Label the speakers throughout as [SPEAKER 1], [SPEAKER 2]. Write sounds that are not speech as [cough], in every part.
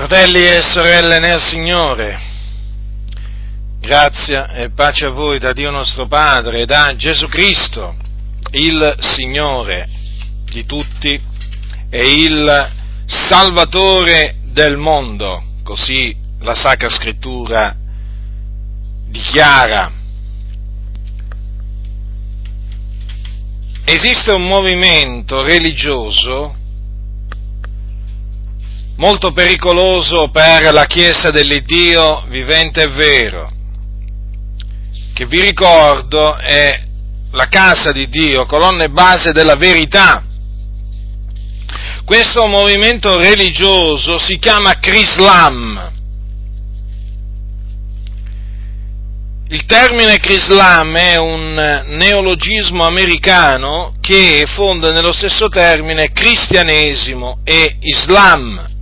[SPEAKER 1] Fratelli e sorelle nel Signore, grazia e pace a voi da Dio nostro Padre e da Gesù Cristo, il Signore di tutti e il Salvatore del mondo, così la Sacra Scrittura dichiara. Esiste un movimento religioso molto pericoloso per la Chiesa dell'Iddio vivente e vero, che vi ricordo è la casa di Dio, colonna e base della verità. Questo movimento religioso si chiama Crislam. Il termine Crislam è un neologismo americano che fonda nello stesso termine cristianesimo e Islam.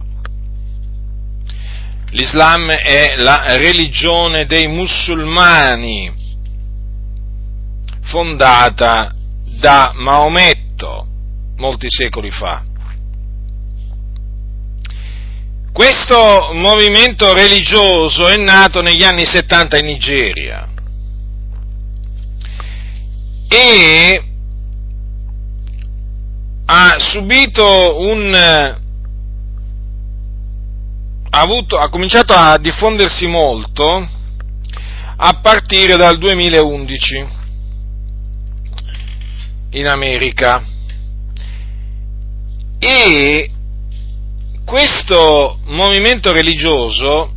[SPEAKER 1] L'Islam è la religione dei musulmani, fondata da Maometto molti secoli fa. Questo movimento religioso è nato negli anni 70 in Nigeria e ha subito un ha, avuto, ha cominciato a diffondersi molto a partire dal 2011 in America e questo movimento religioso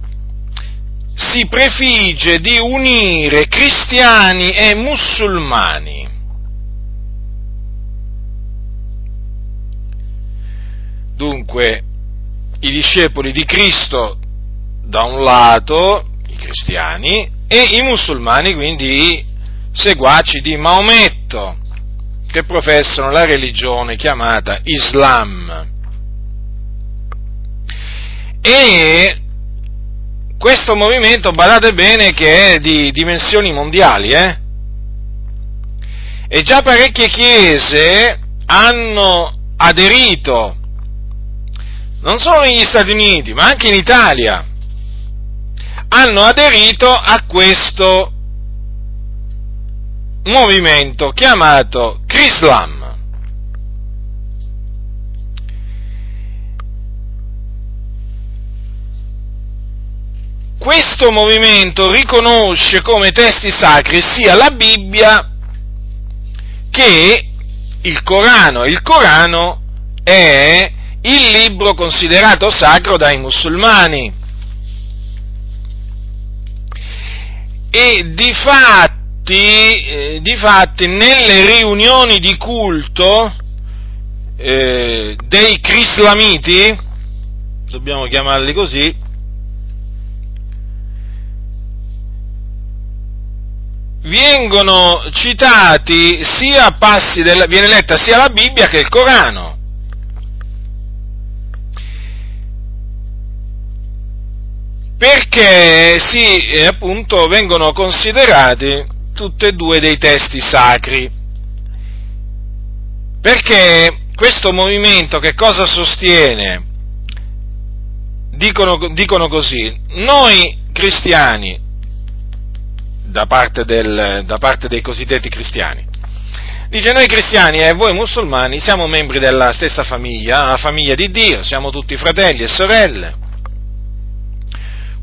[SPEAKER 1] si prefigge di unire cristiani e musulmani. Dunque, i discepoli di Cristo da un lato, i cristiani, e i musulmani, quindi i seguaci di Maometto, che professano la religione chiamata Islam. E questo movimento, badate bene, che è di dimensioni mondiali, eh? E già parecchie chiese hanno aderito non solo negli Stati Uniti, ma anche in Italia, hanno aderito a questo movimento chiamato Crislam. Questo movimento riconosce come testi sacri sia la Bibbia che il Corano. Il Corano è il libro considerato sacro dai musulmani. E di fatti, eh, di fatti nelle riunioni di culto eh, dei crislamiti, dobbiamo chiamarli così, vengono citati sia passi della, viene letta sia la Bibbia che il Corano. Perché sì, eh, appunto vengono considerati tutti e due dei testi sacri. Perché questo movimento che cosa sostiene? Dicono, dicono così, noi cristiani, da parte, del, da parte dei cosiddetti cristiani, Dice noi cristiani e voi musulmani siamo membri della stessa famiglia, la famiglia di Dio, siamo tutti fratelli e sorelle.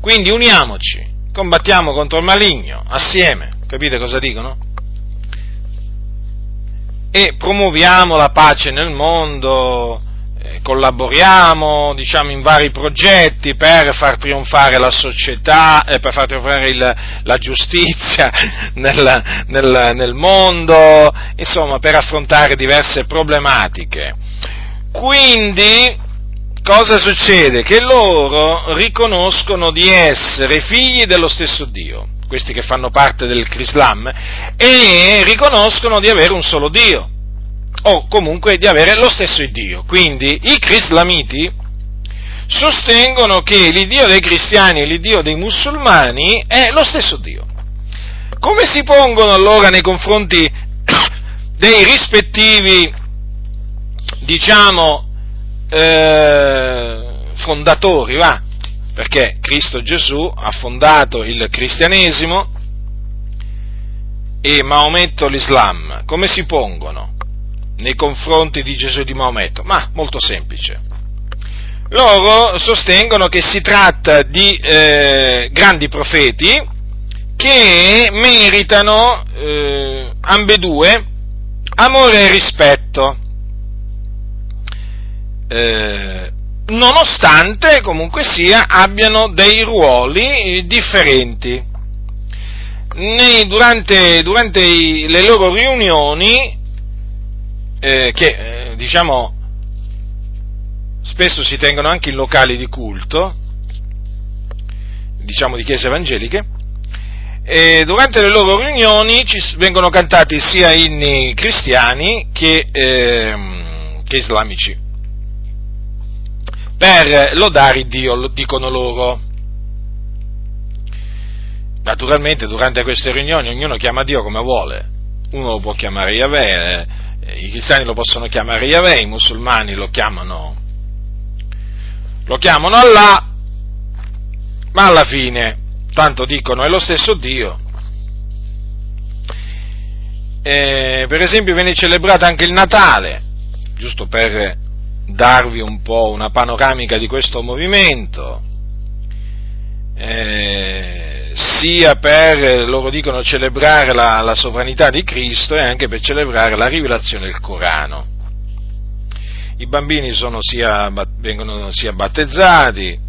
[SPEAKER 1] Quindi uniamoci, combattiamo contro il maligno assieme, capite cosa dicono? E promuoviamo la pace nel mondo, eh, collaboriamo diciamo, in vari progetti per far trionfare la società, eh, per far trionfare il, la giustizia [laughs] nel, nel, nel mondo, insomma per affrontare diverse problematiche. Quindi cosa succede? Che loro riconoscono di essere figli dello stesso Dio, questi che fanno parte del Crislam, e riconoscono di avere un solo Dio, o comunque di avere lo stesso Dio. Quindi i Crislamiti sostengono che l'Iddio dei cristiani e l'Iddio dei musulmani è lo stesso Dio. Come si pongono allora nei confronti [coughs] dei rispettivi, diciamo, eh, fondatori va, perché Cristo Gesù ha fondato il cristianesimo e Maometto l'Islam, come si pongono nei confronti di Gesù e di Maometto? Ma molto semplice. Loro sostengono che si tratta di eh, grandi profeti che meritano eh, ambedue amore e rispetto. Eh, nonostante comunque sia abbiano dei ruoli differenti. Nei, durante, durante i, le loro riunioni, eh, che eh, diciamo spesso si tengono anche in locali di culto, diciamo di chiese evangeliche, e durante le loro riunioni ci vengono cantati sia inni cristiani che, eh, che islamici per lodare Dio, dicono loro. Naturalmente durante queste riunioni ognuno chiama Dio come vuole, uno lo può chiamare Yahweh, eh, i cristiani lo possono chiamare Yahweh, i musulmani lo chiamano, lo chiamano Allah, ma alla fine tanto dicono è lo stesso Dio. E, per esempio viene celebrato anche il Natale, giusto per darvi un po' una panoramica di questo movimento, eh, sia per, loro dicono, celebrare la, la, sovranità di Cristo e anche per celebrare la rivelazione del Corano. I bambini sia, vengono sia battezzati,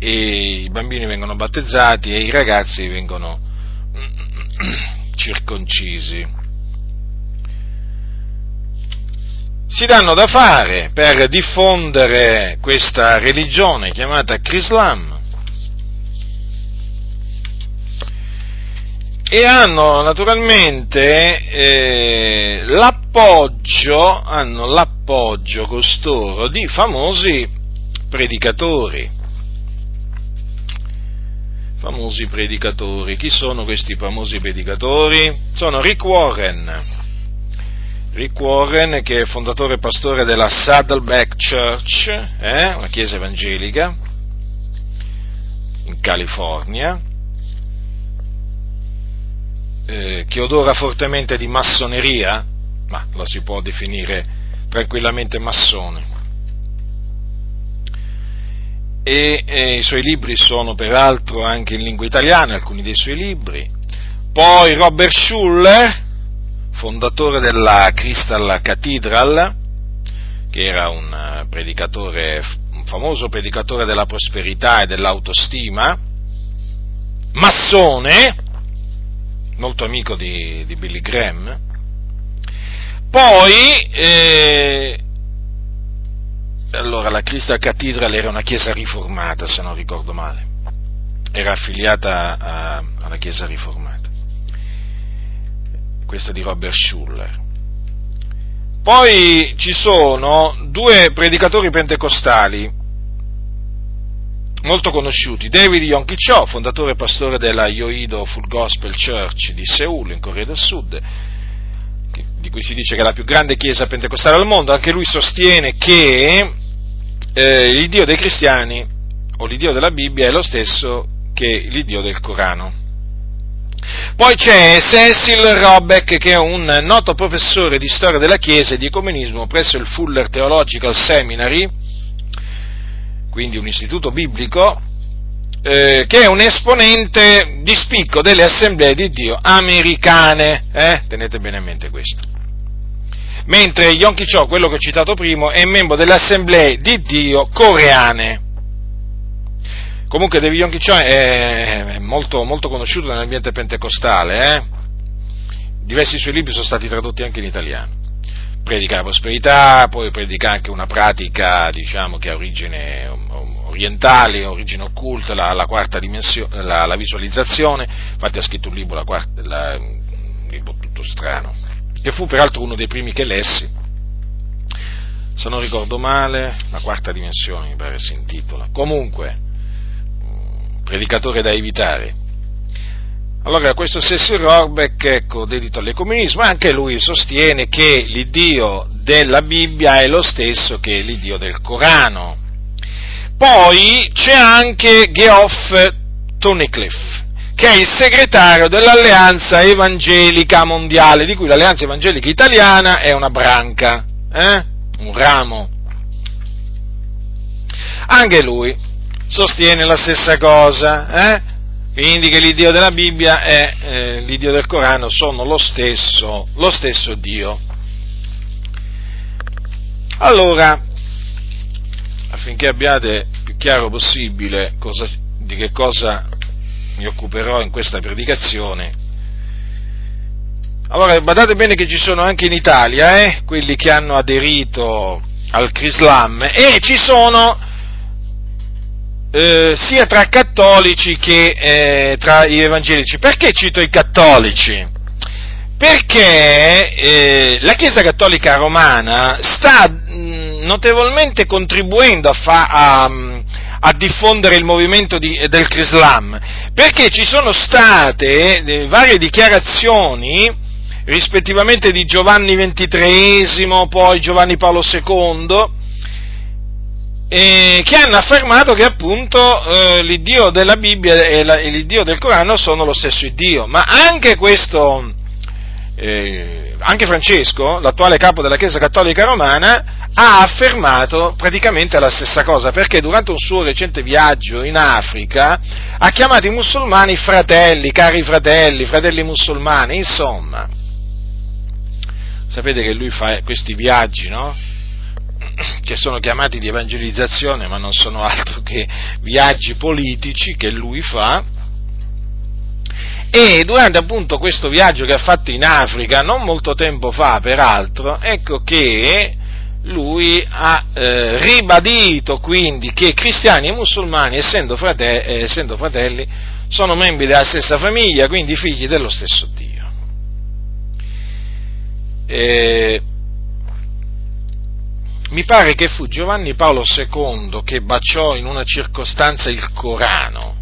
[SPEAKER 1] i bambini vengono battezzati e i ragazzi vengono [clears throat] circoncisi. Si danno da fare per diffondere questa religione chiamata Crislam e hanno naturalmente eh, l'appoggio, hanno l'appoggio costoro di famosi predicatori. Famosi predicatori. Chi sono questi famosi predicatori? Sono Rick Warren, Rick Warren, che è fondatore e pastore della Saddleback Church, eh, una chiesa evangelica in California, eh, che odora fortemente di massoneria, ma la si può definire tranquillamente massone. E, e i suoi libri sono peraltro anche in lingua italiana, alcuni dei suoi libri. Poi Robert Schuller, fondatore della Crystal Cathedral, che era un eh, predicatore, un famoso predicatore della prosperità e dell'autostima, massone, molto amico di, di Billy Graham, poi, eh, allora la Crystal Cathedral era una chiesa riformata, se non ricordo male, era affiliata a, alla chiesa riformata questa di Robert Schuller. Poi ci sono due predicatori pentecostali molto conosciuti, David Yonki Cho, fondatore e pastore della Yoido Full Gospel Church di Seul, in Corea del Sud, di cui si dice che è la più grande chiesa pentecostale al mondo, anche lui sostiene che eh, l'Iddio dei cristiani o l'Iddio della Bibbia è lo stesso che l'Iddio del Corano. Poi c'è Cecil Robeck, che è un noto professore di storia della Chiesa e di ecumenismo presso il Fuller Theological Seminary, quindi un istituto biblico, eh, che è un esponente di spicco delle assemblee di Dio americane, eh? tenete bene a mente questo. Mentre Yonki Cho, quello che ho citato prima, è membro delle assemblee di Dio coreane. Comunque David Yonki Cho è molto, molto conosciuto nell'ambiente pentecostale, eh? diversi suoi libri sono stati tradotti anche in italiano. Predica la prosperità, poi predica anche una pratica diciamo, che ha origine orientale, origine occulta, la, la quarta dimensione, la, la, visualizzazione, infatti ha scritto un libro, quarta, la, un libro tutto strano, che fu peraltro uno dei primi che lessi, se non ricordo male, la quarta dimensione mi pare si intitola. Comunque, predicatore da evitare. Allora questo Cecil Rohrbeck, ecco, dedito all'ecumenismo, anche lui sostiene che l'Iddio della Bibbia è lo stesso che l'Iddio del Corano. Poi c'è anche Geoff Tunnicliffe, che è il segretario dell'Alleanza Evangelica Mondiale, di cui l'Alleanza Evangelica Italiana è una branca, eh? un ramo. Anche lui sostiene la stessa cosa, eh? quindi che l'Iddio della Bibbia e eh, l'Iddio del Corano sono lo stesso, lo stesso Dio. Allora, affinché abbiate più chiaro possibile cosa, di che cosa mi occuperò in questa predicazione, allora badate bene che ci sono anche in Italia eh, quelli che hanno aderito al Crislam e ci sono eh, sia tra cattolici che eh, tra gli evangelici. Perché cito i cattolici? Perché eh, la Chiesa Cattolica Romana sta mh, notevolmente contribuendo a, fa, a, a, diffondere il movimento di, del Crislam, perché ci sono state eh, varie dichiarazioni rispettivamente di Giovanni XXIII, poi Giovanni Paolo II, eh, che hanno affermato che appunto eh, l'Iddio della Bibbia e, la, e, l'Iddio del Corano sono lo stesso Dio, ma anche questo, eh, anche Francesco, l'attuale capo della Chiesa Cattolica Romana, ha affermato praticamente la stessa cosa, perché durante un suo recente viaggio in Africa ha chiamato i musulmani fratelli, cari fratelli, fratelli musulmani, insomma. Sapete che lui fa questi viaggi, no? Che sono chiamati di evangelizzazione, ma non sono altro che viaggi politici che lui fa. E durante appunto questo viaggio che ha fatto in Africa, non molto tempo fa peraltro, ecco che lui ha eh, ribadito quindi che cristiani e musulmani, essendo fratelli, eh, essendo fratelli, sono membri della stessa famiglia, quindi figli dello stesso Dio. Eh, mi pare che fu Giovanni Paolo II che baciò in una circostanza il Corano.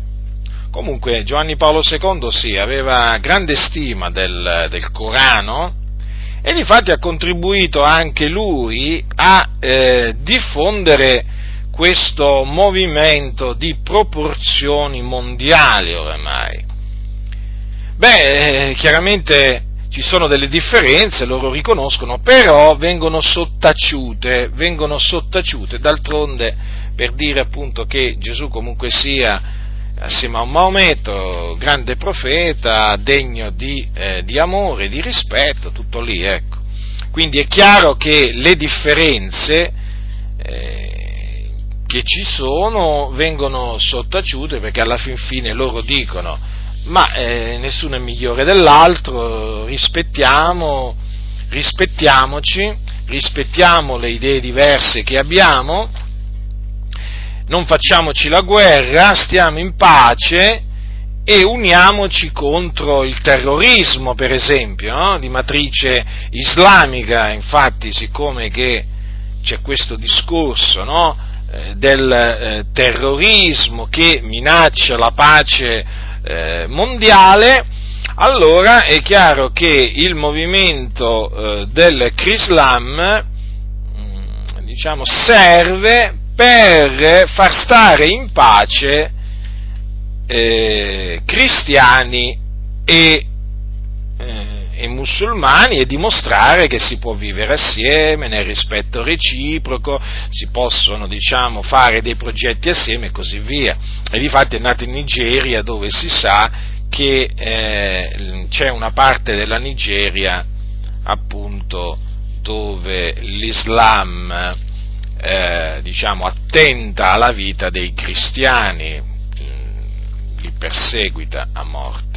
[SPEAKER 1] Comunque Giovanni Paolo II sì, aveva grande stima del, del Corano e infatti ha contribuito anche lui a eh, diffondere questo movimento di proporzioni mondiali oramai. Beh, eh, chiaramente ci sono delle differenze, loro riconoscono, però vengono sottaciute, vengono sottaciute, d'altronde per dire appunto che Gesù comunque sia, assieme a un Maometto, grande profeta, degno di, eh, di amore, di rispetto, tutto lì, ecco. Quindi è chiaro che le differenze eh, che ci sono vengono sottaciute perché alla fin fine loro dicono ma eh, nessuno è migliore dell'altro, rispettiamo, rispettiamoci, rispettiamo le idee diverse che abbiamo, non facciamoci la guerra, stiamo in pace e uniamoci contro il terrorismo, per esempio, no? di matrice islamica, infatti siccome c'è questo discorso no? eh, del eh, terrorismo che minaccia la pace eh, mondiale, allora è chiaro che il movimento eh, del Crislam mm, diciamo, serve per far stare in pace eh, cristiani e, eh, e, musulmani e dimostrare che si può vivere assieme nel rispetto reciproco, si possono diciamo, fare dei progetti assieme e così via. E difatti è nato in Nigeria dove si sa che eh, c'è una parte della Nigeria appunto dove l'Islam eh, diciamo, attenta alla vita dei cristiani, li perseguita a morte.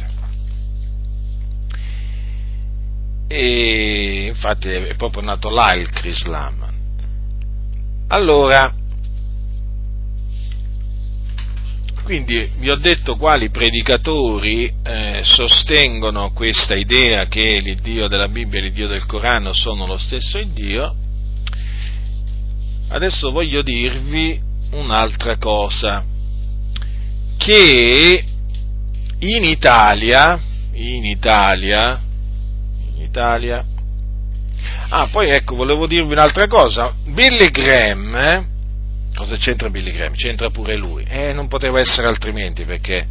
[SPEAKER 1] E infatti è proprio nato là il Crislam. Allora, Quindi vi ho detto quali predicatori eh, sostengono questa idea che l'Iddio della Bibbia e l'Iddio del Corano sono lo stesso Dio. Adesso voglio dirvi un'altra cosa, che in Italia, in Italia, in Italia, ah poi ecco volevo dirvi un'altra cosa, Billy Graham, eh, Cosa c'entra Billy Graham? C'entra pure lui. E non poteva essere altrimenti perché,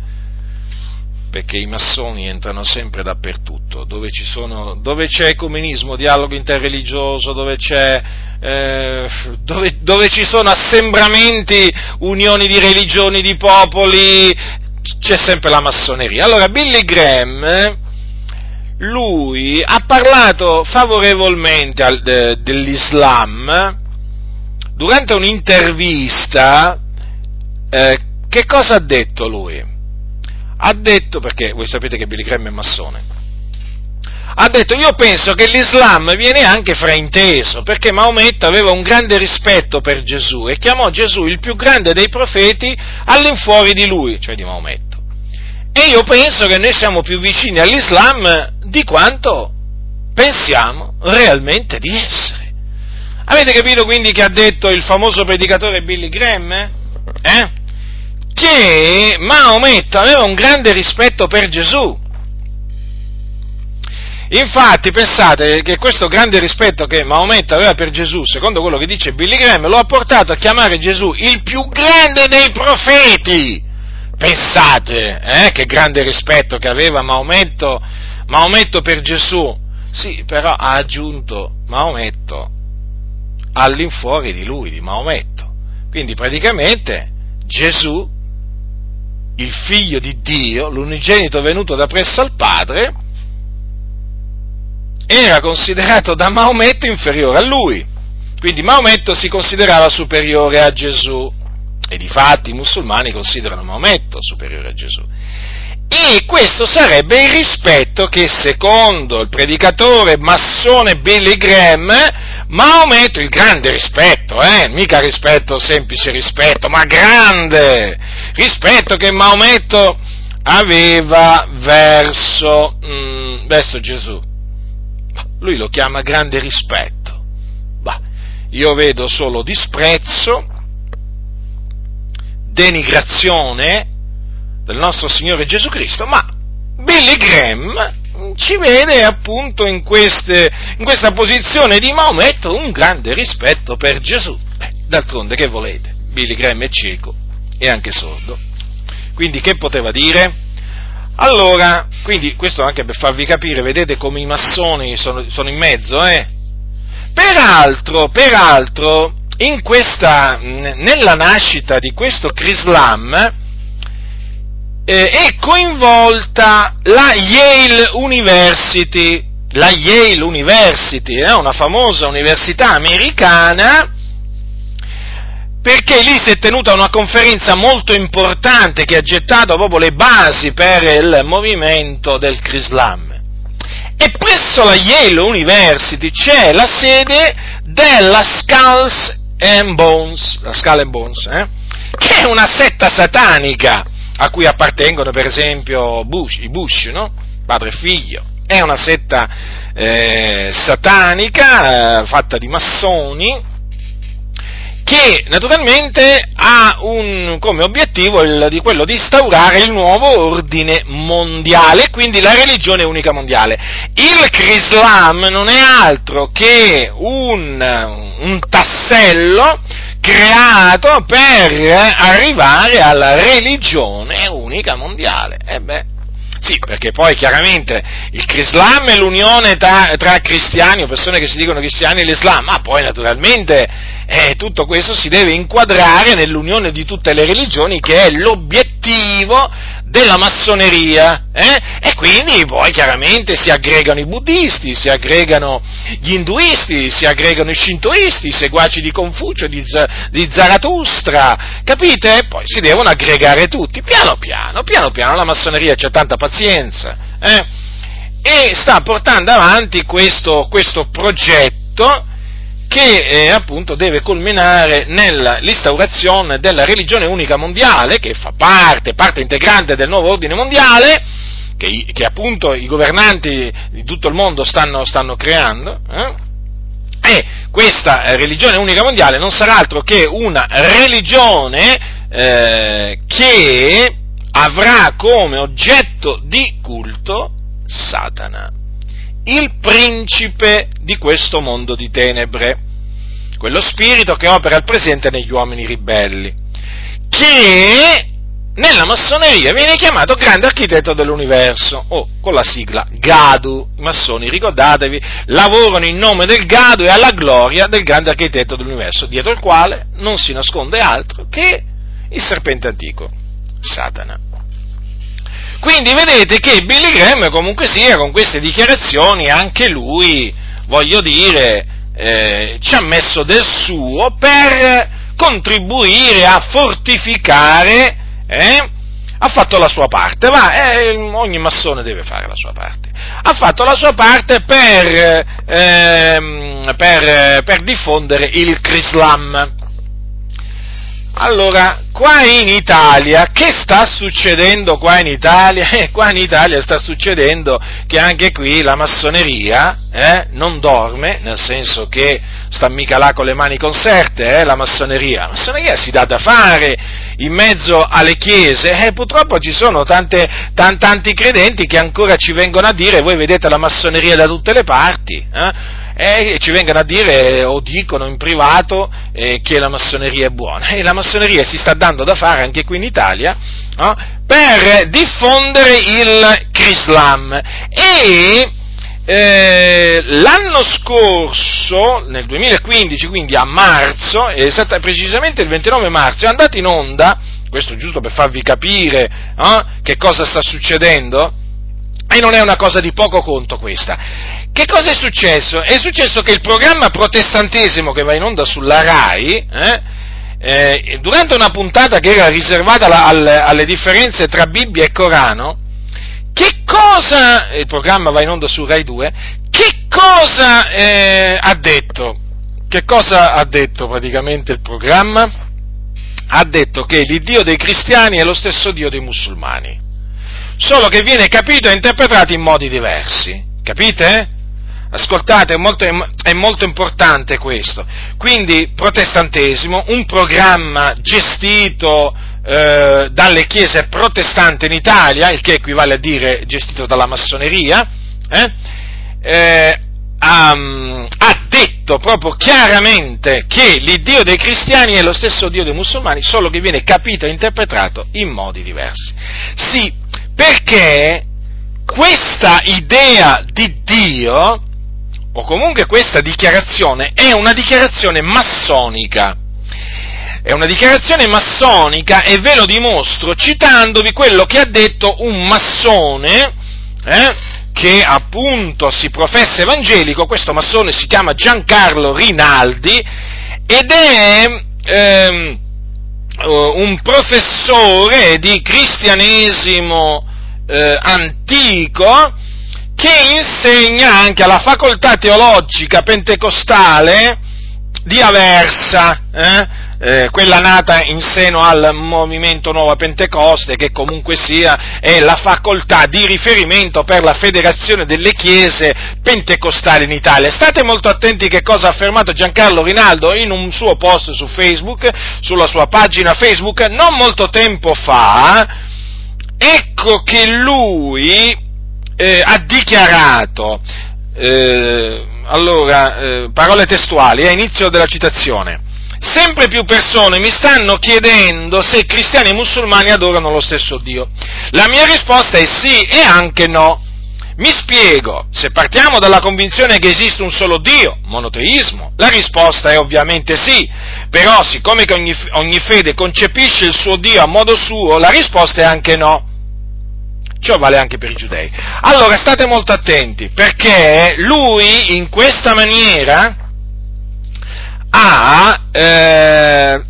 [SPEAKER 1] perché i massoni entrano sempre dappertutto, dove, sono, dove c'è ecumenismo, dialogo interreligioso, dove, eh, dove, dove ci sono assembramenti, unioni di religioni, di popoli, c'è sempre la massoneria. Allora Billy Graham lui ha parlato favorevolmente al, de, dell'Islam durante un'intervista. Eh, che cosa ha detto lui? Ha detto, perché voi sapete che Billy Graham è massone, ha detto io penso che l'Islam viene anche frainteso, perché Maometto aveva un grande rispetto per Gesù e chiamò Gesù il più grande dei profeti all'infuori di lui, cioè di Maometto. E io penso che noi siamo più vicini all'Islam di quanto pensiamo realmente di essere. Avete capito quindi che ha detto il famoso predicatore Billy Graham? Eh? Che Maometto aveva un grande rispetto per Gesù. Infatti pensate che questo grande rispetto che Maometto aveva per Gesù, secondo quello che dice Billy Graham, lo ha portato a chiamare Gesù il più grande dei profeti. Pensate, eh, che grande rispetto che aveva Maometto Maometto per Gesù, sì, però ha aggiunto Maometto all'infuori di lui, di Maometto. Quindi praticamente Gesù, il figlio di Dio, l'unigenito venuto da presso al Padre, era considerato da Maometto inferiore a lui. Quindi Maometto si considerava superiore a Gesù. E di fatti i musulmani considerano Maometto superiore a Gesù. E questo sarebbe il rispetto che secondo il predicatore massone Billy Graham, Maometto, il grande rispetto, eh, mica rispetto, semplice rispetto, ma grande rispetto che Maometto aveva verso, mm, verso Gesù. Lui lo chiama grande rispetto. Bah, io vedo solo disprezzo, denigrazione del nostro Signore Gesù Cristo, ma Billy Graham ci vede appunto in, queste, in questa posizione di Maometto un grande rispetto per Gesù. Beh, d'altronde che volete? Billy Graham è cieco e anche sordo. Quindi che poteva dire? Allora, quindi questo anche per farvi capire, vedete come i massoni sono, sono in mezzo, eh? Peraltro, peraltro, questa, nella nascita di questo Crislam, eh, è coinvolta la Yale University, la Yale University è una famosa università americana perché lì si è tenuta una conferenza molto importante che ha gettato proprio le basi per il movimento del Crislam. E presso la Yale University c'è la sede della Skulls and Bones, la Skull and Bones eh? che è una setta satanica a cui appartengono per esempio Bush, i Bush, no? padre e figlio. È una setta eh, satanica eh, fatta di massoni che naturalmente ha un, come obiettivo il, di quello di instaurare il nuovo ordine mondiale, quindi la religione unica mondiale. Il Crislam non è altro che un, un tassello creato per arrivare alla religione unica mondiale. E beh, sì, perché poi chiaramente il Crislam è l'unione tra, tra, cristiani o persone che si dicono cristiani e l'Islam, ma poi naturalmente eh, tutto questo si deve inquadrare nell'unione di tutte le religioni che è l'obiettivo della massoneria eh? e quindi poi chiaramente si aggregano i buddisti, si aggregano gli induisti, si aggregano i shintoisti, i seguaci di Confucio, di, Z- di Zarathustra, capite? Poi si devono aggregare tutti, piano piano, piano piano, la massoneria c'è tanta pazienza eh? e sta portando avanti questo, questo progetto che eh, appunto deve culminare nell'instaurazione della religione unica mondiale, che fa parte, parte integrante del nuovo ordine mondiale, che, che appunto i governanti di tutto il mondo stanno, stanno creando, eh? e questa religione unica mondiale non sarà altro che una religione eh, che avrà come oggetto di culto Satana il principe di questo mondo di tenebre. Quello spirito che opera al presente negli uomini ribelli, che nella massoneria viene chiamato grande architetto dell'universo, o con la sigla GADU. I massoni, ricordatevi, lavorano in nome del GADU e alla gloria del grande architetto dell'universo, dietro il quale non si nasconde altro che il serpente antico, Satana. Quindi vedete che Billy Graham comunque sia con queste dichiarazioni anche lui, voglio dire, eh, ci ha messo del suo per contribuire a fortificare eh, ha fatto la sua parte, ma eh, ogni massone deve fare la sua parte. Ha fatto la sua parte per, eh, per, per diffondere il Crislam. Allora, qua in Italia, che sta succedendo qua in Italia? [laughs] Eh, qua in Italia sta succedendo che anche qui la massoneria eh, non dorme, nel senso che sta mica là con le mani conserte, eh, la massoneria. La massoneria si dà da fare in mezzo alle chiese e purtroppo ci sono tante, tan, tanti credenti che ancora ci vengono a dire, voi vedete la massoneria da tutte le parti, eh? e ci vengono a dire o dicono in privato eh, che la massoneria è buona. E la massoneria si sta dando da fare anche qui in Italia no? per diffondere il Crislam e eh, l'anno scorso, nel 2015, quindi a marzo, precisamente il 29 marzo, è andato in onda, questo giusto per farvi capire che cosa sta succedendo, e non è una cosa di poco conto questa. Che cosa è successo? È successo che il programma protestantesimo che va in onda sulla RAI, eh, eh, durante una puntata che era riservata alla, alle, alle differenze tra Bibbia e Corano, che cosa, il programma va in onda su Rai 2, che cosa eh, ha detto? Che cosa ha detto praticamente il programma? Ha detto che l'Iddio dei cristiani è lo stesso Dio dei musulmani, solo che viene capito e interpretato in modi diversi, capite? Ascoltate, è molto, è molto, importante questo. Quindi, protestantesimo, un programma gestito eh, dalle chiese protestanti in Italia, il che equivale a dire gestito dalla massoneria, eh, eh, ha, ha, detto proprio chiaramente che l'Iddio dei cristiani è lo stesso Dio dei musulmani, solo che viene capito e interpretato in modi diversi. Sì, perché questa idea di Dio, o comunque questa dichiarazione, è una dichiarazione massonica. È una dichiarazione massonica e ve lo dimostro citandovi quello che ha detto un massone eh, che appunto si professa evangelico, questo massone si chiama Giancarlo Rinaldi ed è ehm, un professore di cristianesimo eh, antico che insegna anche alla facoltà teologica pentecostale di Aversa, eh? eh, quella nata in seno al movimento Nuova Pentecoste, che comunque sia è la facoltà di riferimento per la federazione delle chiese pentecostali in Italia. State molto attenti che cosa ha affermato Giancarlo Rinaldo in un suo post su Facebook, sulla sua pagina Facebook, non molto tempo fa, ecco che lui eh, ha dichiarato, eh, allora, eh, parole testuali, a inizio della citazione, sempre più persone mi stanno chiedendo se cristiani e musulmani adorano lo stesso Dio. La mia risposta è sì e anche no. Mi spiego, se partiamo dalla convinzione che esiste un solo Dio, monoteismo, la risposta è ovviamente sì, però siccome ogni, ogni fede concepisce il suo Dio a modo suo, la risposta è anche no. Ciò vale anche per i giudei. Allora state molto attenti, perché lui in questa maniera ha, eh,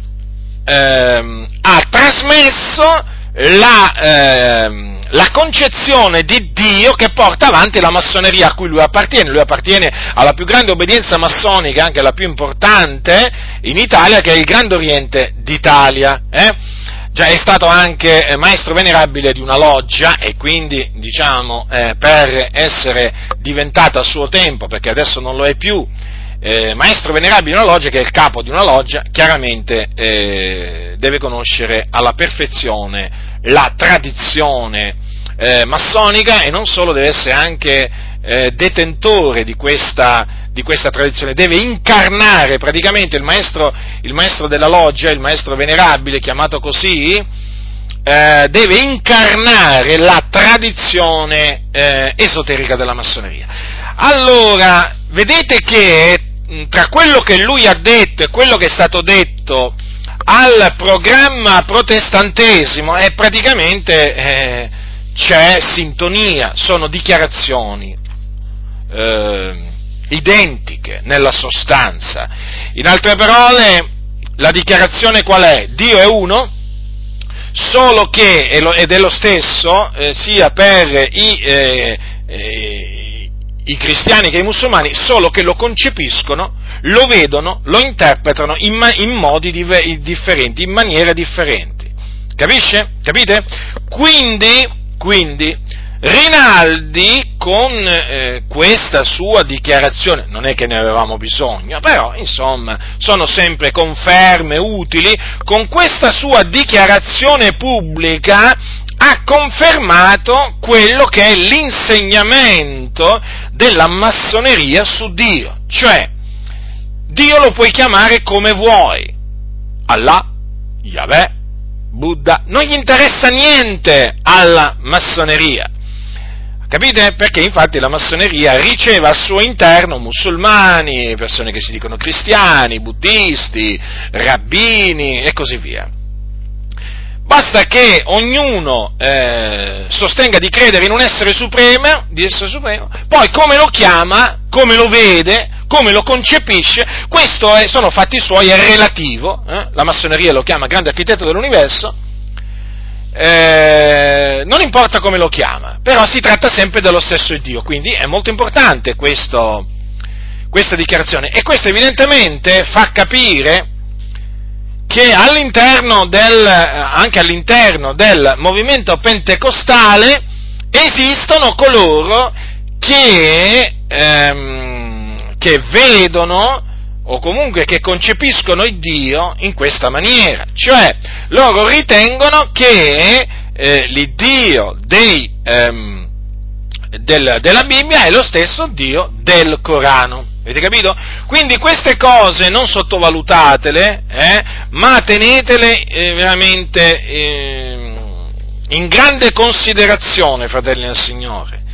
[SPEAKER 1] eh, ha trasmesso la, eh, la, concezione di Dio che porta avanti la massoneria a cui lui appartiene. Lui appartiene alla più grande obbedienza massonica, anche la più importante in Italia, che è il Grande Oriente d'Italia. Già è stato anche eh, maestro venerabile di una loggia e quindi, diciamo, eh, per essere diventato a suo tempo, perché adesso non lo è più, eh, maestro venerabile di una loggia, che è il capo di una loggia, chiaramente eh, deve conoscere alla perfezione la tradizione eh, massonica e non solo deve essere anche eh, detentore di questa, di questa tradizione, deve incarnare praticamente il maestro, il maestro della loggia, il maestro venerabile, chiamato così, eh, deve incarnare la tradizione eh, esoterica della massoneria. Allora, vedete che tra quello che lui ha detto e quello che è stato detto al programma protestantesimo è praticamente eh, c'è sintonia, sono dichiarazioni eh, identiche nella sostanza. In altre parole, la dichiarazione qual è? Dio è uno, solo che, ed è lo stesso, eh, sia per i, eh, eh, i, cristiani che i musulmani, solo che lo concepiscono, lo vedono, lo interpretano in, in modi div- differenti, in maniere differenti. Capisce? Capite? Quindi, quindi Rinaldi con eh, questa sua dichiarazione, non è che ne avevamo bisogno, però insomma sono sempre conferme utili, con questa sua dichiarazione pubblica ha confermato quello che è l'insegnamento della massoneria su Dio, cioè Dio lo puoi chiamare come vuoi, Allah, Yahweh, Buddha, non gli interessa niente alla massoneria Capite? Perché infatti la massoneria riceve al suo interno musulmani, persone che si dicono cristiani, buddisti, rabbini e così via. Basta che ognuno eh, sostenga di credere in un essere supremo, essere supremo, poi come lo chiama, come lo vede, come lo concepisce, questo è, sono fatti suoi, è relativo, eh? la massoneria lo chiama grande architetto dell'universo, eh, non importa come lo chiama, però si tratta sempre dello stesso Dio, quindi è molto importante questo, questa dichiarazione. E questo evidentemente fa capire che all'interno del, anche all'interno del movimento pentecostale esistono coloro che, ehm, che vedono o comunque che concepiscono il Dio in questa maniera, cioè loro ritengono che eh, l'Iddio dei, ehm, del, della Bibbia è lo stesso Dio del Corano. Avete capito? Quindi queste cose non sottovalutatele, eh, ma tenetele eh, veramente ehm, in grande considerazione, fratelli del Signore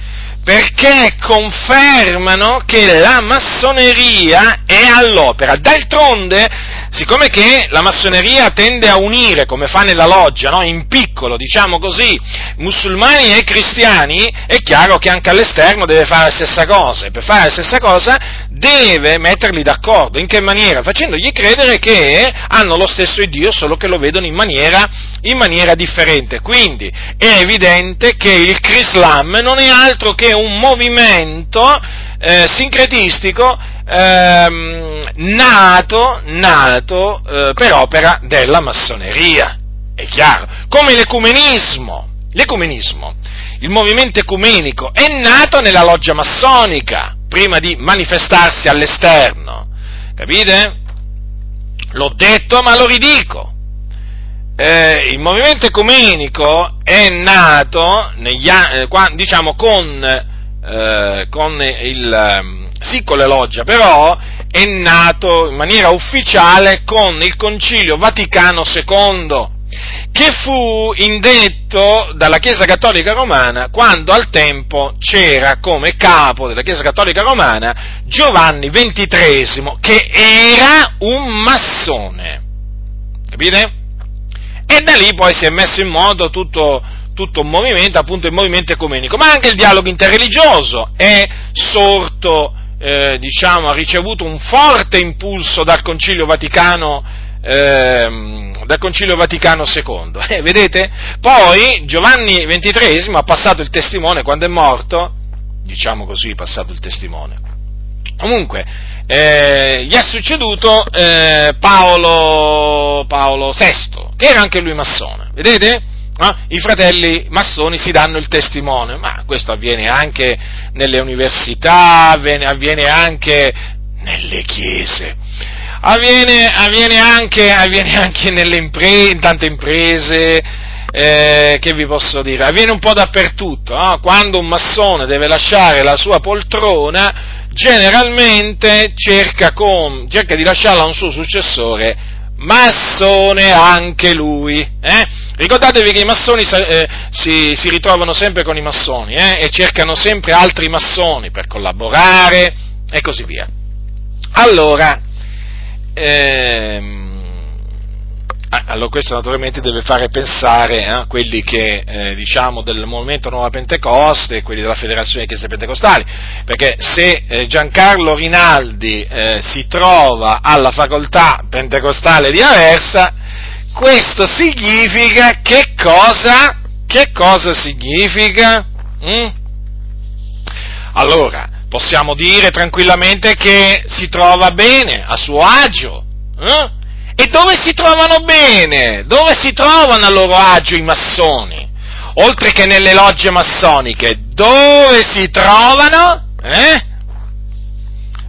[SPEAKER 1] perché confermano che la massoneria è all'opera. D'altronde, siccome che la massoneria tende a unire, come fa nella loggia, no? in piccolo, diciamo così, musulmani e cristiani, è chiaro che anche all'esterno deve fare la stessa cosa, e per fare la stessa cosa deve metterli d'accordo. In che maniera? Facendogli credere che hanno lo stesso Dio, solo che lo vedono in maniera, in maniera differente. Quindi è evidente che il Crislam non è altro che un movimento eh, sincretistico ehm, nato, nato eh, per opera della massoneria, è chiaro, come l'ecumenismo. L'ecumenismo, il movimento ecumenico, è nato nella loggia massonica, prima di manifestarsi all'esterno. Capite? L'ho detto, ma lo ridico. Eh, il movimento ecumenico è nato negli, eh, diciamo con, eh, con il, ehm, sì con le loggia, però è nato in maniera ufficiale con il Concilio Vaticano II che fu indetto dalla Chiesa Cattolica Romana quando al tempo c'era come capo della Chiesa Cattolica Romana Giovanni XXIII, che era un massone. Capite? E da lì poi si è messo in moto tutto, tutto un movimento, appunto il movimento ecumenico, ma anche il dialogo interreligioso è sorto, eh, diciamo, ha ricevuto un forte impulso dal Concilio Vaticano eh, dal Concilio Vaticano II. Eh, vedete? Poi Giovanni XXIII ha passato il testimone quando è morto, diciamo così, passato il testimone. Comunque, eh, gli è succeduto eh, Paolo, Paolo VI, che era anche lui massone, vedete? No? I fratelli massoni si danno il testimone, ma questo avviene anche nelle università, avviene anche nelle chiese avviene, avviene, anche, avviene anche nelle imprese, in tante imprese, eh, che vi posso dire, avviene un po' dappertutto, no? quando un massone deve lasciare la sua poltrona, generalmente cerca, con, cerca di lasciarla a un suo successore massone anche lui. Eh? Ricordatevi che i massoni eh, si, si, ritrovano sempre con i massoni eh? e cercano sempre altri massoni per collaborare e così via. Allora, ehm, allora questo naturalmente deve fare pensare a eh, quelli che eh, diciamo del movimento Nuova Pentecoste e quelli della Federazione Chiese Pentecostali, perché se eh, Giancarlo Rinaldi eh, si trova alla facoltà pentecostale di Aversa, questo significa che cosa? Che cosa significa? Mm? Allora, possiamo dire tranquillamente che si trova bene, a suo agio. Eh? E dove si trovano bene? Dove si trovano a loro agio i massoni? Oltre che nelle logge massoniche, dove si trovano? Eh?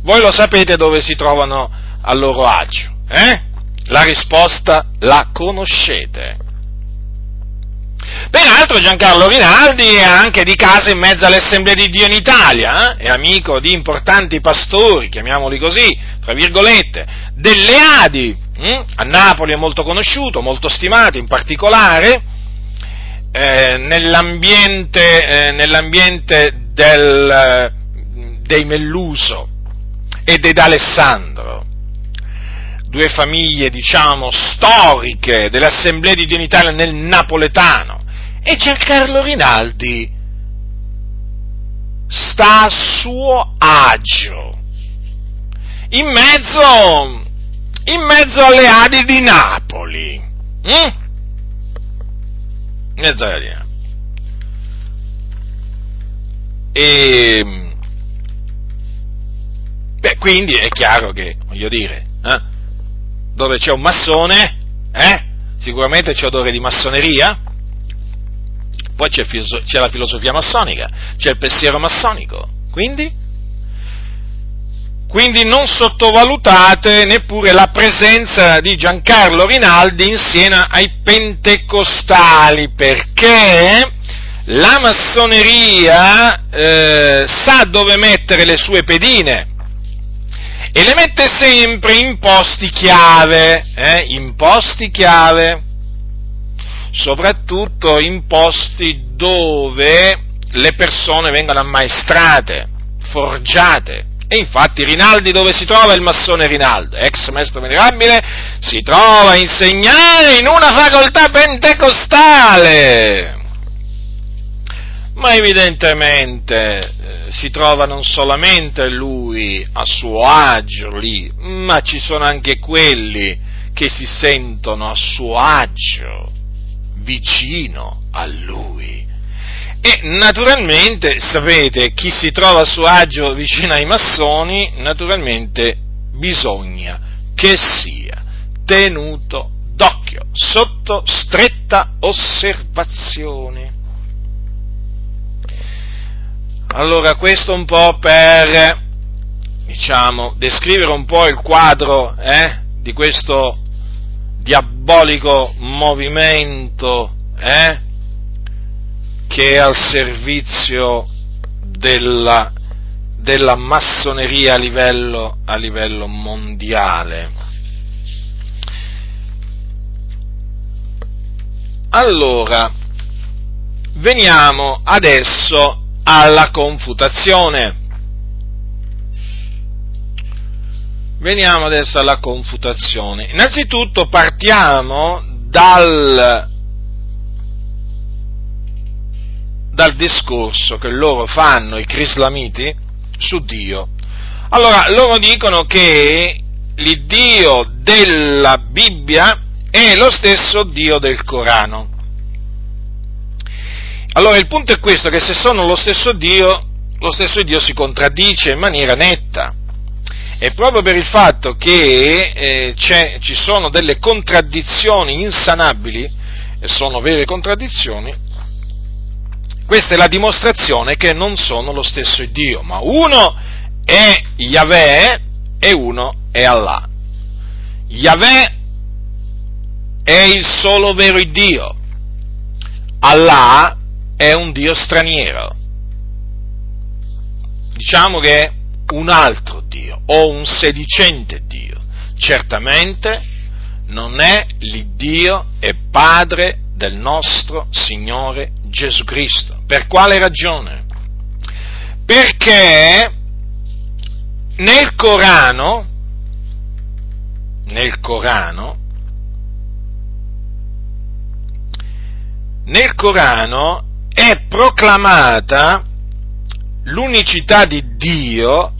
[SPEAKER 1] Voi lo sapete dove si trovano a loro agio? Eh? La risposta la conoscete. Peraltro Giancarlo Rinaldi è anche di casa in mezzo alle assemblee di Dio in Italia, eh? è amico di importanti pastori, chiamiamoli così, tra virgolette, delle Adi, hm? a Napoli è molto conosciuto, molto stimato, in particolare eh, nell'ambiente, eh, nell'ambiente del, eh, dei Melluso e dei D'Alessandro, due famiglie, diciamo, storiche delle assemblee di Dio in Italia nel napoletano, e Giancarlo Rinaldi sta a suo agio, in mezzo, in mezzo alle Adi di Napoli. Mm? In mezzo alle Adi di Napoli. E, beh, quindi è chiaro che, voglio dire, dove c'è un massone, eh, sicuramente c'è odore di massoneria, poi c'è, c'è la filosofia massonica, c'è il pensiero massonico, quindi? Quindi non sottovalutate neppure la presenza di Giancarlo Rinaldi insieme ai pentecostali, perché la massoneria eh, sa dove mettere le sue pedine e le mette sempre in posti chiave, eh, in posti chiave soprattutto in posti dove le persone vengono ammaestrate, forgiate. E infatti Rinaldi dove si trova il massone Rinaldo, ex maestro venerabile, si trova a insegnare in una facoltà pentecostale. Ma evidentemente eh, si trova non solamente lui a suo agio lì, ma ci sono anche quelli che si sentono a suo agio vicino a lui. E naturalmente, sapete, chi si trova a suo agio vicino ai massoni, naturalmente bisogna che sia tenuto d'occhio, sotto stretta osservazione. Allora, questo un po' per, diciamo, descrivere un po' il quadro eh, di questo diabolico movimento eh, che è al servizio della, della massoneria a livello, a livello mondiale. Allora, veniamo adesso alla confutazione. Veniamo adesso alla confutazione. Innanzitutto partiamo dal, dal discorso che loro fanno, i crislamiti, su Dio. Allora, loro dicono che l'Iddio della Bibbia è lo stesso Dio del Corano. Allora, il punto è questo, che se sono lo stesso Dio, lo stesso Dio si contraddice in maniera netta. E proprio per il fatto che eh, ci sono delle contraddizioni insanabili, e sono vere contraddizioni, questa è la dimostrazione che non sono lo stesso Dio, ma uno è Yahweh e uno è Allah. Yahweh è il solo vero Dio, Allah è un Dio straniero. Diciamo che un altro Dio o un sedicente Dio. Certamente non è l'Iddio e Padre del nostro Signore Gesù Cristo. Per quale ragione? Perché nel Corano, nel Corano, nel Corano è proclamata l'unicità di Dio,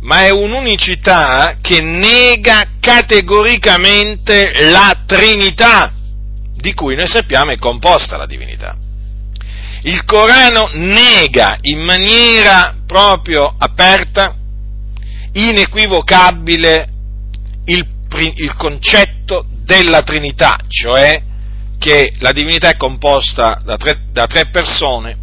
[SPEAKER 1] ma è un'unicità che nega categoricamente la Trinità, di cui noi sappiamo è composta la divinità. Il Corano nega in maniera proprio aperta, inequivocabile, il, il concetto della Trinità, cioè che la divinità è composta da tre, da tre persone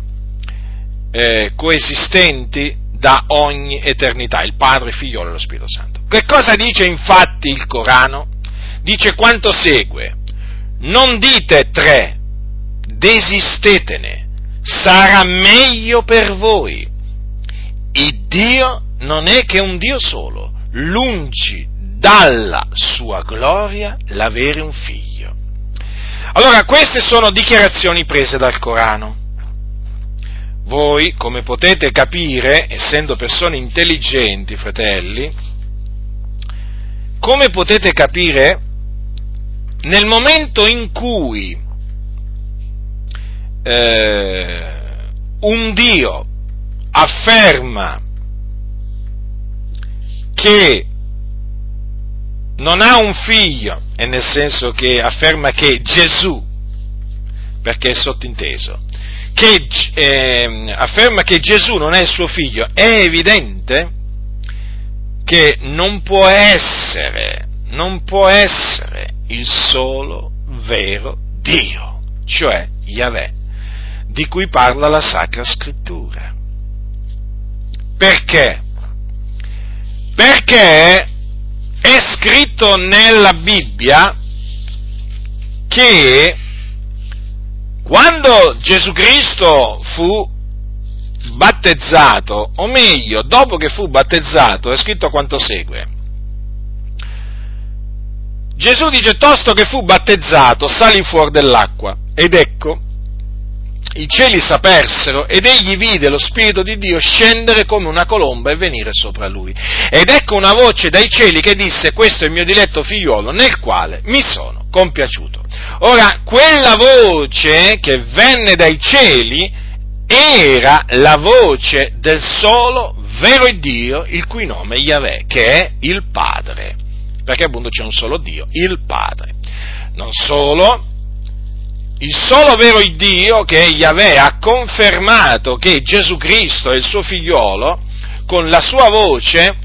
[SPEAKER 1] eh, coesistenti da ogni eternità, il Padre, il Figlio e lo Spirito Santo. Che cosa dice infatti il Corano? Dice quanto segue, non dite tre, desistetene, sarà meglio per voi. Il Dio non è che un Dio solo, lungi dalla sua gloria l'avere un figlio. Allora, queste sono dichiarazioni prese dal Corano. Voi, come potete capire, essendo persone intelligenti, fratelli, come potete capire, nel momento in cui eh, un Dio afferma che non ha un figlio, e nel senso che afferma che Gesù, perché è sottinteso, che eh, afferma che Gesù non è il suo figlio, è evidente che non può essere, non può essere il solo vero Dio, cioè Yahweh, di cui parla la Sacra Scrittura. Perché? Perché è scritto nella Bibbia che quando Gesù Cristo fu battezzato, o meglio, dopo che fu battezzato, è scritto quanto segue. Gesù dice, tosto che fu battezzato, salì fuori dell'acqua, ed ecco, i cieli s'apersero ed egli vide lo Spirito di Dio scendere come una colomba e venire sopra lui. Ed ecco una voce dai cieli che disse, questo è il mio diletto figliuolo nel quale mi sono compiaciuto. Ora, quella voce che venne dai cieli era la voce del solo vero Dio, il cui nome è Yahweh, che è il Padre. Perché appunto c'è un solo Dio, il Padre. Non solo, il solo vero Dio che Yahweh ha confermato che Gesù Cristo è il suo figliolo con la sua voce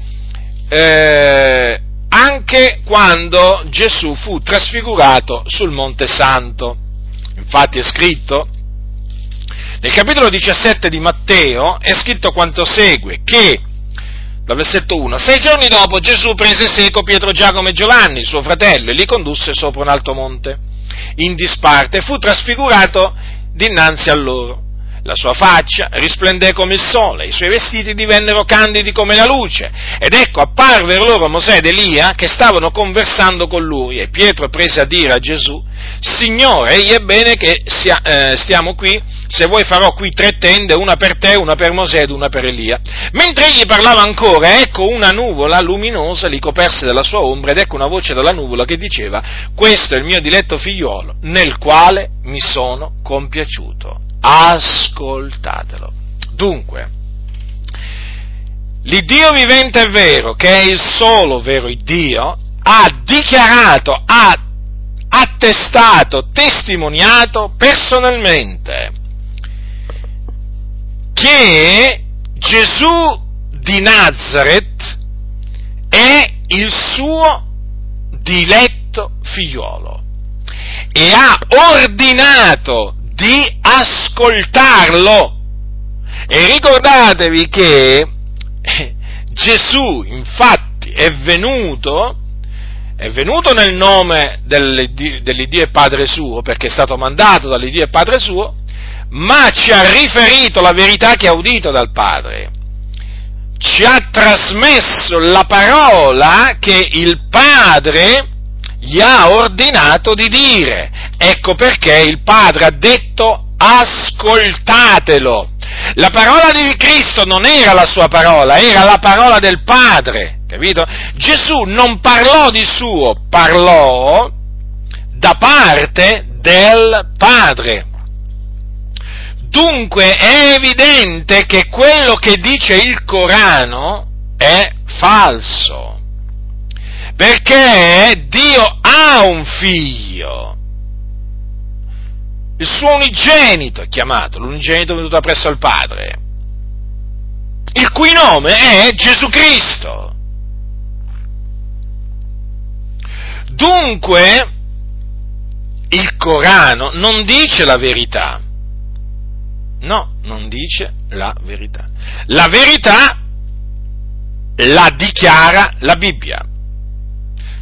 [SPEAKER 1] eh, anche quando Gesù fu trasfigurato sul Monte Santo. Infatti è scritto nel capitolo 17 di Matteo è scritto quanto segue, che, dal versetto 1, sei giorni dopo Gesù prese seco Pietro, Giacomo e Giovanni, suo fratello, e li condusse sopra un alto monte in disparte, fu trasfigurato dinanzi a loro. La sua faccia risplendé come il sole, i suoi vestiti divennero candidi come la luce, ed ecco apparvero loro Mosè ed Elia che stavano conversando con lui, e Pietro prese a dire a Gesù, Signore, egli è bene che sia, eh, stiamo qui, se vuoi farò qui tre tende, una per te, una per Mosè ed una per Elia. Mentre egli parlava ancora, ecco una nuvola luminosa li coperse dalla sua ombra, ed ecco una voce dalla nuvola che diceva, questo è il mio diletto figliuolo, nel quale mi sono compiaciuto. Ascoltatelo. Dunque, l'Iddio vivente è vero, che è il solo vero Dio, ha dichiarato, ha attestato, testimoniato personalmente che Gesù di Nazareth è il suo diletto figliolo e ha ordinato di ascoltarlo. E ricordatevi che [laughs] Gesù infatti è venuto è venuto nel nome dell'Iddio e Padre suo, perché è stato mandato dall'Iddio e Padre suo, ma ci ha riferito la verità che ha udito dal Padre. ci ha trasmesso la parola che il Padre gli ha ordinato di dire. Ecco perché il Padre ha detto ascoltatelo. La parola di Cristo non era la sua parola, era la parola del Padre, capito? Gesù non parlò di suo, parlò da parte del Padre. Dunque è evidente che quello che dice il Corano è falso, perché Dio ha un figlio, il suo unigenito è chiamato, l'unigenito venuto presso al Padre, il cui nome è Gesù Cristo. Dunque, il Corano non dice la verità. No, non dice la verità. La verità la dichiara la Bibbia.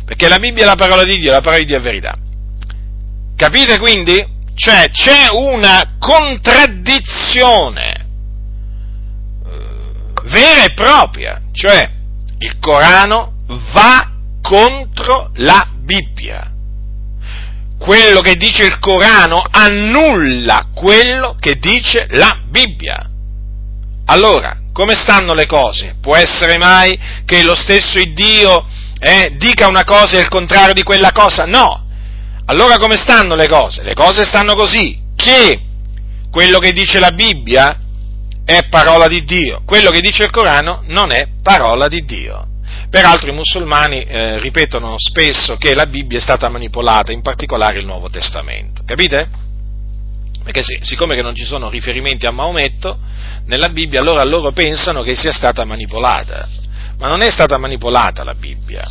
[SPEAKER 1] Perché la Bibbia è la parola di Dio, la parola di Dio è verità. Capite quindi? Cioè c'è una contraddizione eh, vera e propria, cioè il Corano va contro la Bibbia. Quello che dice il Corano annulla quello che dice la Bibbia. Allora, come stanno le cose? Può essere mai che lo stesso Dio eh, dica una cosa e il contrario di quella cosa? No, allora come stanno le cose? Le cose stanno così, che quello che dice la Bibbia è parola di Dio, quello che dice il Corano non è parola di Dio. Peraltro i musulmani eh, ripetono spesso che la Bibbia è stata manipolata, in particolare il Nuovo Testamento. Capite? Perché sì, siccome che non ci sono riferimenti a Maometto nella Bibbia, allora loro pensano che sia stata manipolata. Ma non è stata manipolata la Bibbia.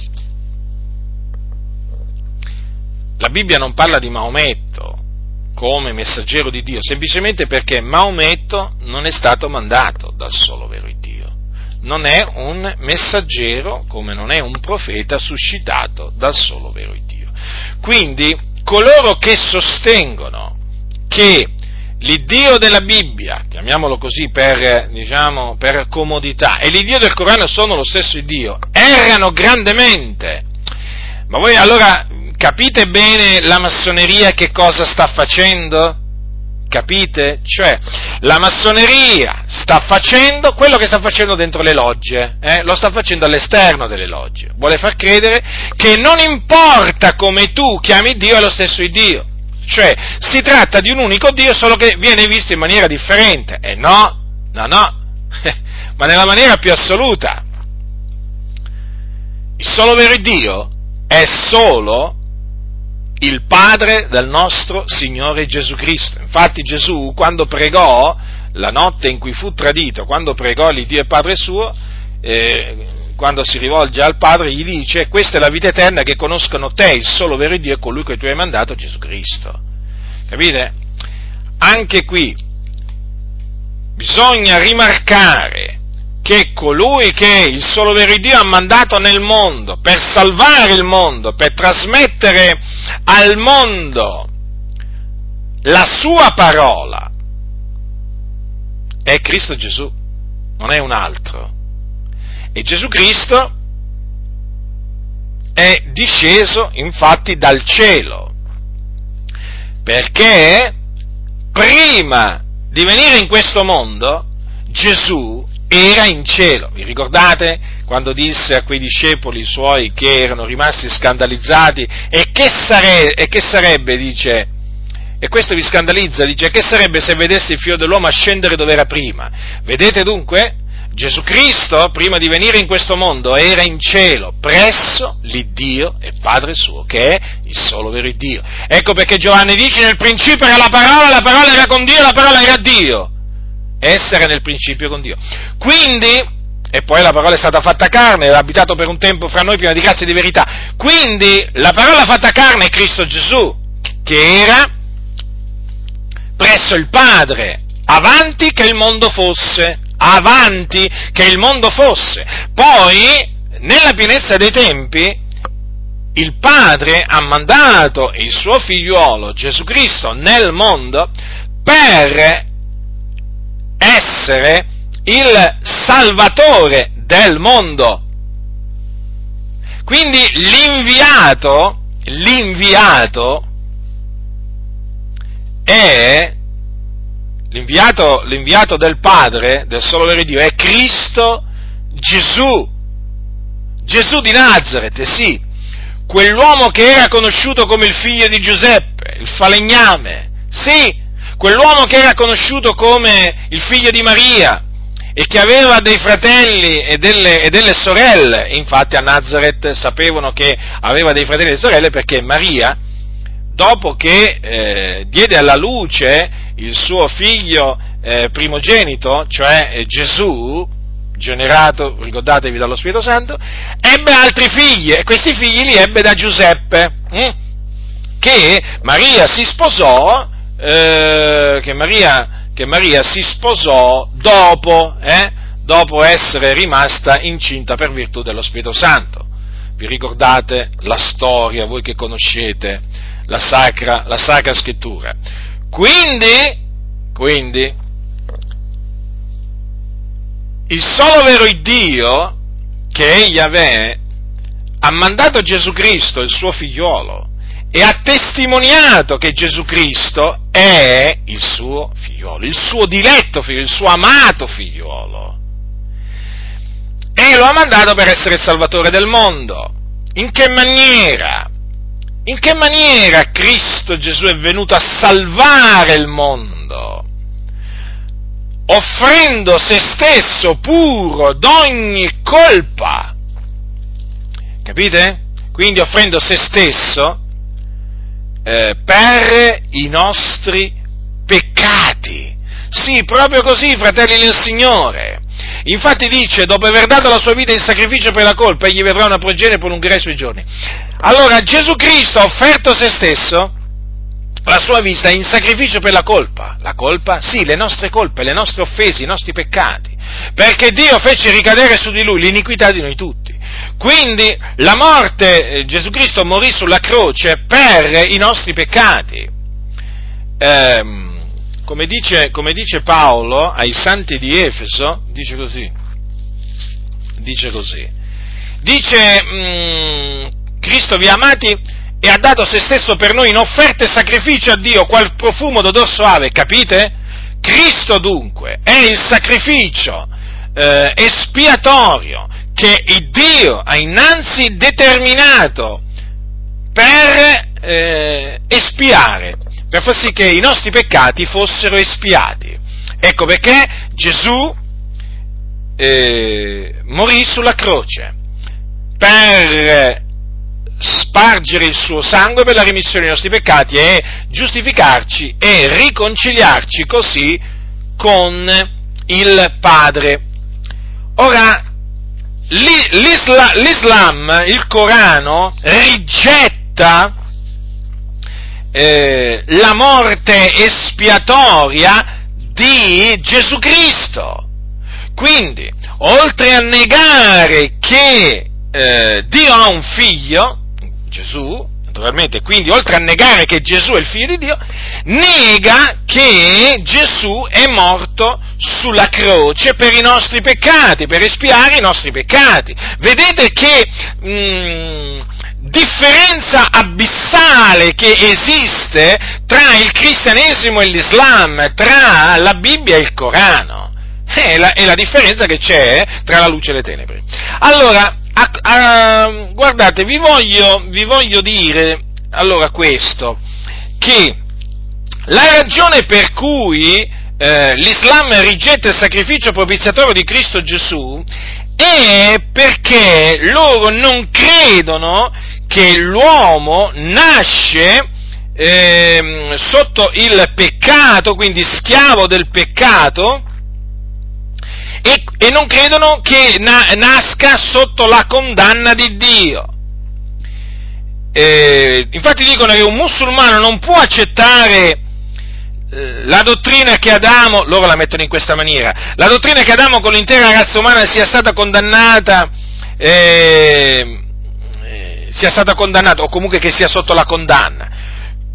[SPEAKER 1] La Bibbia non parla di Maometto come messaggero di Dio, semplicemente perché Maometto non è stato mandato dal solo vero. Non è un messaggero come non è un profeta suscitato dal solo vero Dio. Quindi coloro che sostengono che l'Iddio della Bibbia, chiamiamolo così per, diciamo, per comodità, e l'Iddio del Corano sono lo stesso Dio, errano grandemente. Ma voi allora capite bene la massoneria che cosa sta facendo? Capite? Cioè, la massoneria sta facendo quello che sta facendo dentro le logge, eh? lo sta facendo all'esterno delle logge. Vuole far credere che non importa come tu chiami Dio, è lo stesso Dio. Cioè, si tratta di un unico Dio, solo che viene visto in maniera differente. E no, no, no, [laughs] ma nella maniera più assoluta. Il solo vero Dio è solo il Padre del nostro Signore Gesù Cristo. Infatti Gesù, quando pregò, la notte in cui fu tradito, quando pregò l'Iddio e Padre suo, eh, quando si rivolge al Padre, gli dice, questa è la vita eterna che conoscono te, il solo vero Dio, colui che tu hai mandato, Gesù Cristo. Capite? Anche qui bisogna rimarcare che colui che il solo vero Dio ha mandato nel mondo per salvare il mondo, per trasmettere al mondo la sua parola, è Cristo Gesù, non è un altro. E Gesù Cristo è disceso infatti dal cielo, perché prima di venire in questo mondo Gesù era in cielo. Vi ricordate quando disse a quei discepoli suoi che erano rimasti scandalizzati e che, sare- e che sarebbe, dice, e questo vi scandalizza, dice, che sarebbe se vedesse il figlio dell'uomo ascendere dove era prima? Vedete dunque? Gesù Cristo, prima di venire in questo mondo, era in cielo, presso l'Iddio e Padre suo, che è il solo vero Dio. Ecco perché Giovanni dice, nel principio era la parola, la parola era con Dio, la parola era Dio essere nel principio con Dio. Quindi, e poi la parola è stata fatta carne, ha abitato per un tempo fra noi piena di grazia e di verità. Quindi la parola fatta carne è Cristo Gesù, che era presso il Padre, avanti che il mondo fosse, avanti che il mondo fosse. Poi, nella pienezza dei tempi, il Padre ha mandato il suo figliuolo Gesù Cristo nel mondo per essere il salvatore del mondo. Quindi l'inviato, l'inviato è l'inviato, l'inviato del Padre, del solo vero Dio, è Cristo Gesù. Gesù di Nazareth, sì, quell'uomo che era conosciuto come il figlio di Giuseppe, il falegname, sì, quell'uomo che era conosciuto come il figlio di Maria e che aveva dei fratelli e delle, e delle sorelle, infatti a Nazareth sapevano che aveva dei fratelli e sorelle perché Maria, dopo che eh, diede alla luce il suo figlio eh, primogenito, cioè eh, Gesù, generato, ricordatevi, dallo Spirito Santo, ebbe altri figli e questi figli li ebbe da Giuseppe, hm? che Maria si sposò, eh, che, Maria, che, Maria, si sposò dopo, eh, dopo essere rimasta incinta per virtù dello Spirito Santo. Vi ricordate la storia, voi che conoscete la Sacra, la sacra Scrittura. Quindi, quindi, il solo vero Dio, che è Yahweh, ha mandato Gesù Cristo, il suo figliolo, e ha testimoniato che Gesù Cristo è il suo figliolo, il suo diletto figlio, il suo amato figliolo. E lo ha mandato per essere il Salvatore del mondo. In che maniera? In che maniera Cristo Gesù è venuto a salvare il mondo? offrendo se stesso puro d'ogni colpa. Capite? Quindi offrendo se stesso eh, per i nostri peccati. Sì, proprio così, fratelli del Signore. Infatti dice, dopo aver dato la sua vita in sacrificio per la colpa, egli vedrà una progenie e prolungherà i suoi giorni. Allora Gesù Cristo ha offerto se stesso la sua vita in sacrificio per la colpa. La colpa? Sì, le nostre colpe, le nostre offese, i nostri peccati. Perché Dio fece ricadere su di lui l'iniquità di noi tutti. Quindi la morte, eh, Gesù Cristo morì sulla croce per i nostri peccati. Eh, come, dice, come dice Paolo ai santi di Efeso, dice così, dice così, dice, mh, mm, Cristo vi ha amati e ha dato se stesso per noi in offerta e sacrificio a Dio, qual profumo d'odor soave, capite? Cristo dunque è il sacrificio eh, espiatorio che il Dio ha innanzi determinato per eh, espiare, per far sì che i nostri peccati fossero espiati. Ecco perché Gesù eh, morì sulla croce per spargere il suo sangue per la remissione dei nostri peccati e giustificarci e riconciliarci così con il Padre. Ora, l'Isla, l'Islam, il Corano, rigetta eh, la morte espiatoria di Gesù Cristo. Quindi, oltre a negare che eh, Dio ha un figlio, Gesù, naturalmente, quindi oltre a negare che Gesù è il figlio di Dio, nega che Gesù è morto sulla croce per i nostri peccati, per espiare i nostri peccati. Vedete che mh, mm, differenza abissale che esiste tra il cristianesimo e l'Islam, tra la Bibbia e il Corano. È la, è la differenza che c'è tra la luce e le tenebre. Allora, a, a, guardate, vi voglio, vi voglio dire allora questo, che la ragione per cui eh, l'Islam rigetta il sacrificio propiziatorio di Cristo Gesù è perché loro non credono che l'uomo nasce eh, sotto il peccato, quindi schiavo del peccato, e, e non credono che na, nasca sotto la condanna di Dio. Eh, infatti dicono che un musulmano non può accettare eh, la dottrina che Adamo, loro la mettono in questa maniera, la dottrina che Adamo con l'intera razza umana sia stata condannata, eh, eh sia stata condannata, o comunque che sia sotto la condanna.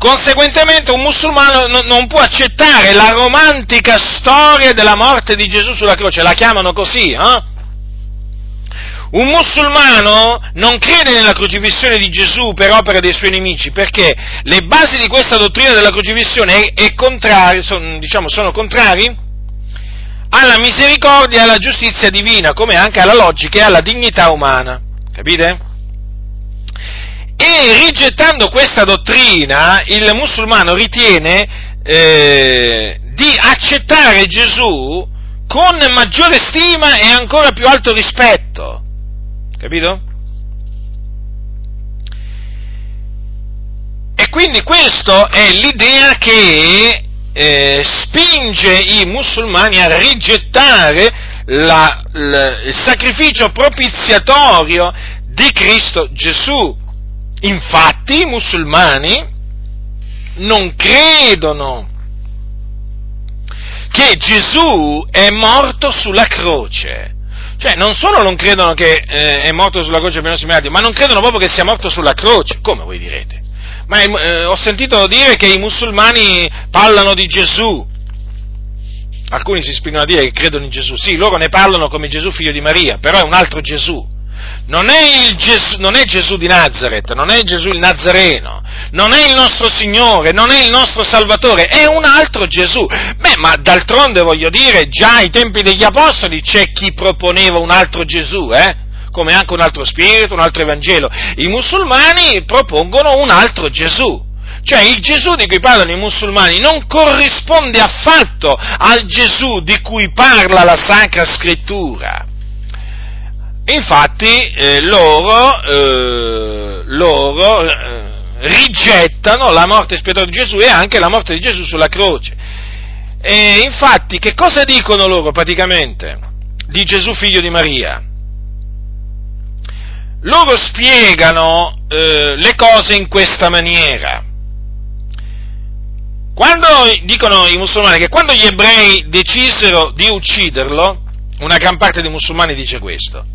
[SPEAKER 1] Conseguentemente un musulmano non può accettare la romantica storia della morte di Gesù sulla croce, la chiamano così, eh? Un musulmano non crede nella crocifissione di Gesù per opera dei suoi nemici, perché le basi di questa dottrina della crocifissione è, è contrari, sono, diciamo, sono contrari alla misericordia e alla giustizia divina, come anche alla logica e alla dignità umana. Capite? E rigettando questa dottrina, il musulmano ritiene eh, di accettare Gesù con maggiore stima e ancora più alto rispetto. Capito? E quindi questa è l'idea che eh, spinge i musulmani a rigettare la, la, il sacrificio propiziatorio di Cristo Gesù. Infatti i musulmani non credono che Gesù è morto sulla croce. Cioè, non solo non credono che eh, è morto sulla croce per i nostri mirati, ma non credono proprio che sia morto sulla croce. Come voi direte? Ma eh, ho sentito dire che i musulmani parlano di Gesù. Alcuni si spingono a dire che credono in Gesù. Sì, loro ne parlano come Gesù figlio di Maria, però è un altro Gesù. Non è, Gesù, non è Gesù di Nazareth, non è Gesù il Nazareno, non è il nostro Signore, non è il nostro Salvatore, è un altro Gesù. Beh, ma d'altronde voglio dire, già ai tempi degli Apostoli c'è chi proponeva un altro Gesù, eh? come anche un altro spirito, un altro Evangelo. I musulmani propongono un altro Gesù. Cioè il Gesù di cui parlano i musulmani non corrisponde affatto al Gesù di cui parla la Sacra Scrittura. Infatti eh, loro, eh, loro eh, rigettano la morte espiatoria di Gesù e anche la morte di Gesù sulla croce. E infatti che cosa dicono loro praticamente di Gesù figlio di Maria? Loro spiegano eh, le cose in questa maniera. Quando dicono i musulmani che quando gli ebrei decisero di ucciderlo, una gran parte dei musulmani dice questo,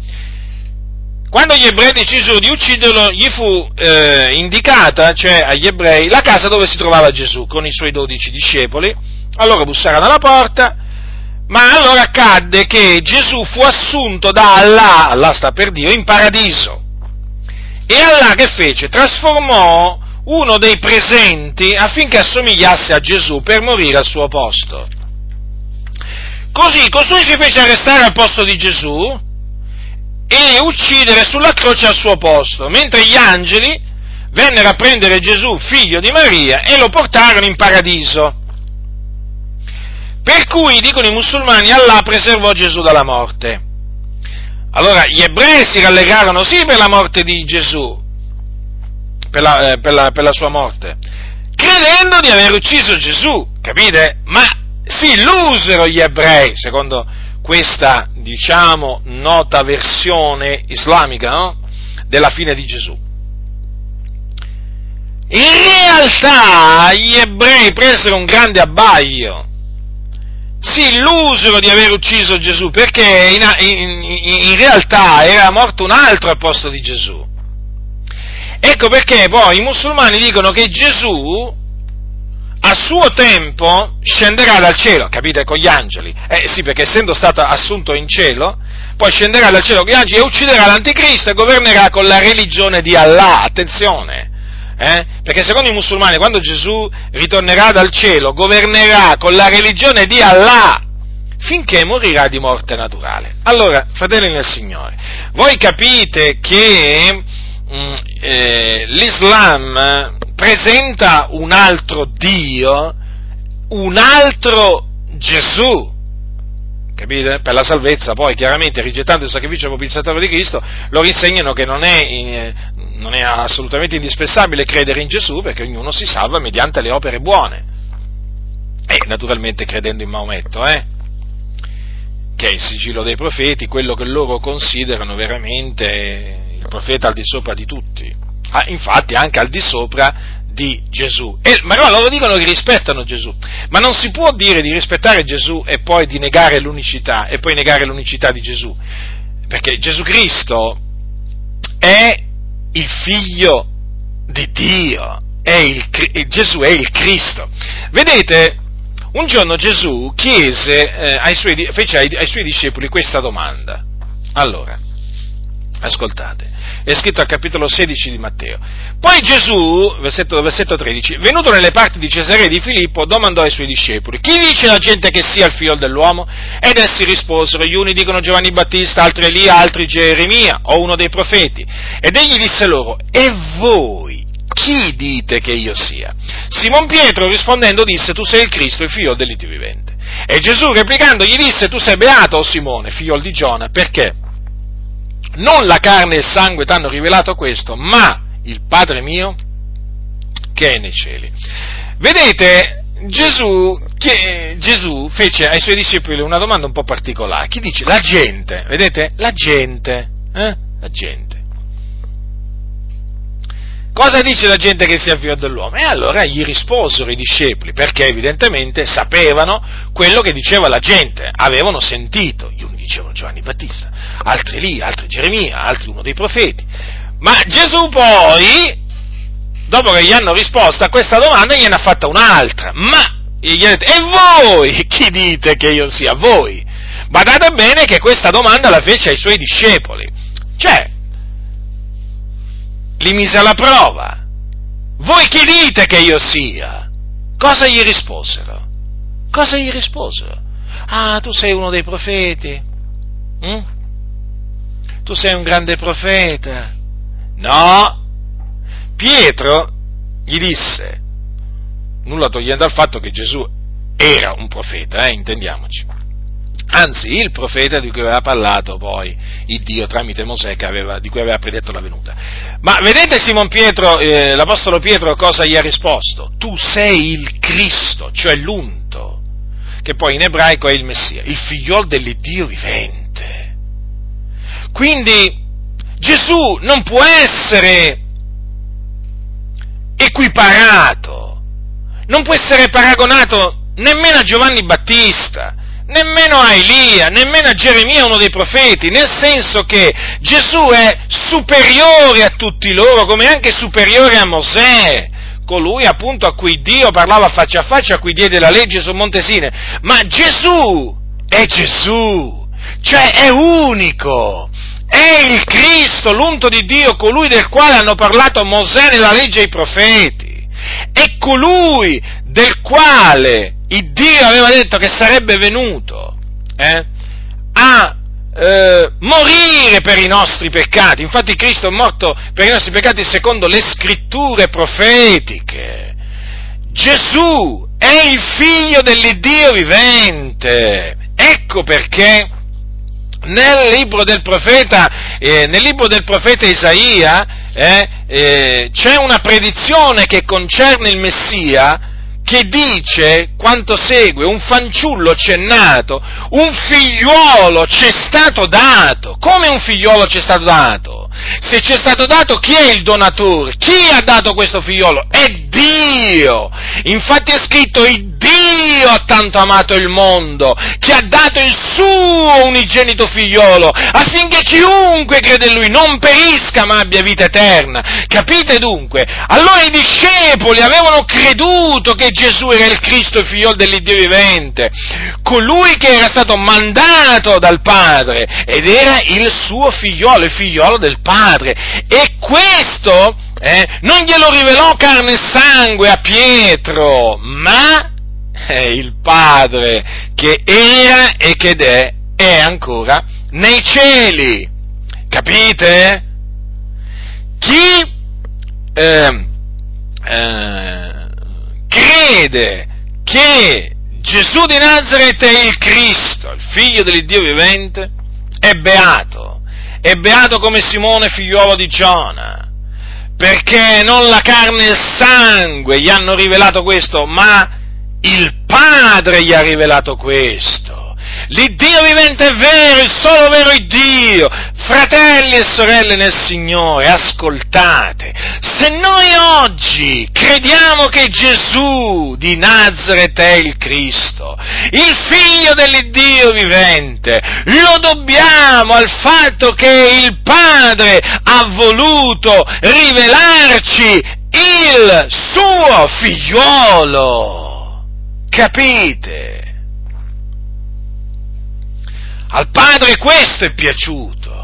[SPEAKER 1] quando gli ebrei decisero di ucciderlo, gli fu eh, indicata, cioè agli ebrei, la casa dove si trovava Gesù con i suoi dodici discepoli. Allora bussarono alla porta, ma allora accadde che Gesù fu assunto da Allah, Allah sta per Dio, in paradiso. E Allah che fece? Trasformò uno dei presenti affinché assomigliasse a Gesù per morire al suo posto. Così costui si fece arrestare al posto di Gesù e uccidere sulla croce al suo posto, mentre gli angeli vennero a prendere Gesù, figlio di Maria, e lo portarono in paradiso. Per cui, dicono i musulmani, Allah preservò Gesù dalla morte. Allora, gli ebrei si rallegrarono sì per la morte di Gesù, per la, eh, per la, per la sua morte, credendo di aver ucciso Gesù, capite? Ma si illusero gli ebrei, secondo questa, diciamo, nota versione islamica no? della fine di Gesù. In realtà gli ebrei presero un grande abbaglio, si illusero di aver ucciso Gesù perché in, in, in, realtà era morto un altro al posto di Gesù. Ecco perché poi i musulmani dicono che Gesù a suo tempo scenderà dal cielo, capite, con gli angeli. Eh sì, perché essendo stato assunto in cielo, poi scenderà dal cielo con gli angeli e ucciderà l'anticristo e governerà con la religione di Allah. Attenzione! Eh? Perché secondo i musulmani, quando Gesù ritornerà dal cielo, governerà con la religione di Allah finché morirà di morte naturale. Allora, fratelli nel Signore, voi capite che mh, mm, eh, l'Islam presenta un altro Dio, un altro Gesù, capite? Per la salvezza, poi chiaramente rigettando il sacrificio propiziatorio di Cristo, loro insegnano che non è, eh, non è, assolutamente indispensabile credere in Gesù perché ognuno si salva mediante le opere buone. E naturalmente credendo in Maometto, eh? che è il sigillo dei profeti, quello che loro considerano veramente il profeta al di sopra di tutti, ah, infatti anche al di sopra di Gesù. E, ma no, loro dicono che rispettano Gesù, ma non si può dire di rispettare Gesù e poi di negare l'unicità, e poi negare l'unicità di Gesù, perché Gesù Cristo è il figlio di Dio, è il, Gesù è il Cristo. Vedete, un giorno Gesù chiese, eh, ai suoi, fece ai, ai suoi discepoli questa domanda. Allora, Ascoltate, è scritto al capitolo 16 di Matteo. Poi Gesù, versetto, versetto 13, venuto nelle parti di Cesare di Filippo, domandò ai suoi discepoli, chi dice la gente che sia il figlio dell'uomo? Ed essi risposero, gli uni dicono Giovanni Battista, altri Elia, altri Geremia o uno dei profeti. Ed egli disse loro, e voi? Chi dite che io sia? Simon Pietro rispondendo disse, tu sei il Cristo, il figlio dell'Iddio vivente. E Gesù replicando gli disse, tu sei beato, o Simone, figlio di Giona, perché? Non la carne e il sangue ti hanno rivelato questo, ma il Padre mio che è nei cieli. Vedete, Gesù, che, Gesù fece ai suoi discepoli una domanda un po' particolare. Chi dice? La gente, vedete? La gente, eh? La gente. Cosa dice la gente che sia figlio dell'uomo? E allora gli risposero i discepoli, perché evidentemente sapevano quello che diceva la gente, avevano sentito. Gli uni dicevano Giovanni Battista, altri lì, altri Geremia, altri uno dei profeti. Ma Gesù poi, dopo che gli hanno risposto a questa domanda, gliene ha fatta un'altra. Ma, gli ha detto, e voi chi dite che io sia? Voi. Badate bene che questa domanda la fece ai suoi discepoli. Cioè, li mise alla prova. Voi chi dite che io sia? Cosa gli risposero? Cosa gli risposero? Ah, tu sei uno dei profeti? Mm? Tu sei un grande profeta? No. Pietro gli disse, nulla togliendo al fatto che Gesù era un profeta, eh, intendiamoci anzi il profeta di cui aveva parlato poi il Dio tramite Mosè aveva, di cui aveva predetto la venuta. Ma vedete Simon Pietro, eh, l'Apostolo Pietro cosa gli ha risposto? Tu sei il Cristo, cioè l'unto, che poi in ebraico è il Messia, il figliol dell'Iddio vivente. Quindi Gesù non può essere equiparato, non può essere paragonato nemmeno a Giovanni Battista, nemmeno a Elia, nemmeno a Geremia, uno dei profeti, nel senso che Gesù è superiore a tutti loro, come anche superiore a Mosè, colui appunto a cui Dio parlava faccia a faccia, a cui diede la legge sul Monte Sine. Ma Gesù è Gesù, cioè è unico, è il Cristo, l'unto di Dio, colui del quale hanno parlato Mosè nella legge e i profeti, è colui del quale il Dio aveva detto che sarebbe venuto eh, a eh, morire per i nostri peccati. Infatti Cristo è morto per i nostri peccati secondo le scritture profetiche. Gesù è il figlio dell'Iddio vivente. Ecco perché nel libro del profeta, eh, nel libro del profeta Isaia eh, eh, c'è una predizione che concerne il Messia che dice quanto segue, un fanciullo c'è nato, un figliuolo c'è stato dato. Come un figliuolo c'è stato dato? Se c'è stato dato, chi è il donatore? Chi ha dato questo figliolo? È Dio! Infatti è scritto, il Dio ha tanto amato il mondo, che ha dato il suo unigenito figliolo, affinché chiunque crede in lui non perisca ma abbia vita eterna. Capite dunque? Allora i discepoli avevano creduto che Gesù era il Cristo, il figliolo dell'Iddio vivente, colui che era stato mandato dal Padre ed era il suo figliolo, il figliolo del Padre. E questo eh, non glielo rivelò carne e sangue a Pietro, ma è il Padre che era e che è, è ancora nei cieli. Capite? Chi eh, eh, crede che Gesù di Nazareth è il Cristo, il figlio dell'Iddio vivente, è beato. È beato come Simone figliuolo di Giona, perché non la carne e il sangue gli hanno rivelato questo, ma il Padre gli ha rivelato questo. L'Iddio vivente è vero, il solo vero Dio. Fratelli e sorelle nel Signore, ascoltate. Se noi oggi crediamo che Gesù di Nazareth è il Cristo, il figlio dell'Iddio vivente, lo dobbiamo al fatto che il Padre ha voluto rivelarci il suo figliuolo. Capite? Al Padre questo è piaciuto.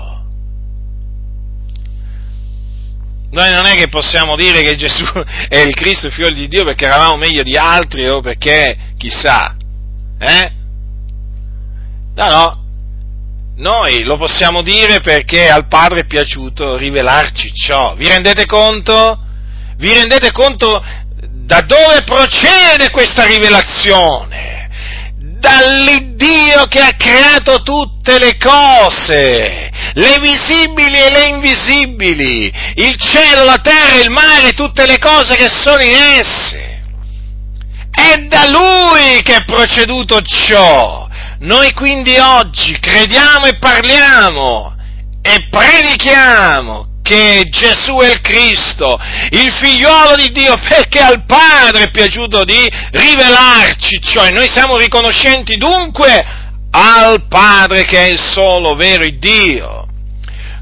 [SPEAKER 1] Noi non è che possiamo dire che Gesù è il Cristo, il figlio di Dio, perché eravamo meglio di altri o perché chissà. Eh? No, no. Noi lo possiamo dire perché al Padre è piaciuto rivelarci ciò. Vi rendete conto? Vi rendete conto da dove procede questa rivelazione? Dall'Iddio che ha creato tutte le cose, le visibili e le invisibili, il cielo, la terra, il mare, tutte le cose che sono in esse. È da Lui che è proceduto ciò. Noi quindi oggi crediamo e parliamo e predichiamo che Gesù è il Cristo, il figliuolo di Dio, perché al Padre è piaciuto di rivelarci ciò e noi siamo riconoscenti dunque al Padre che è il solo vero Dio.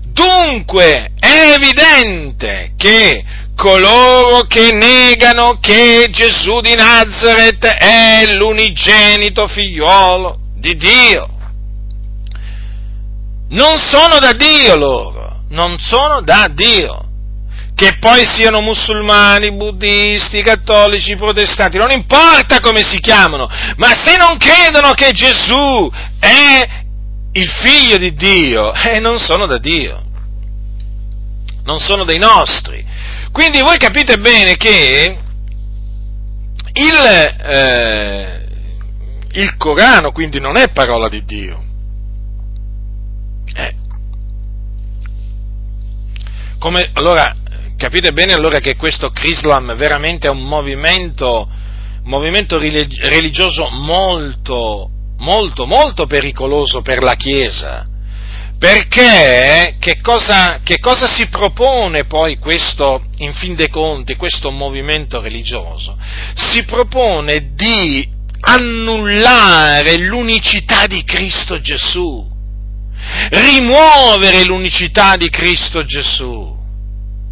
[SPEAKER 1] Dunque è evidente che coloro che negano che Gesù di Nazareth è l'unigenito figliuolo di Dio non sono da Dio loro non sono da Dio. Che poi siano musulmani, buddisti, cattolici, protestanti, non importa come si chiamano, ma se non credono che Gesù è il figlio di Dio, [laughs] eh, non sono da Dio, non sono dei nostri. Quindi voi capite bene che il, eh, il Corano quindi non è parola di Dio. Eh, come, allora, capite bene allora che questo Crislam veramente è un movimento, movimento religioso molto, molto, molto pericoloso per la Chiesa. Perché che cosa, che cosa si propone poi questo, in fin dei conti, questo movimento religioso? Si propone di annullare l'unicità di Cristo Gesù rimuovere l'unicità di Cristo Gesù.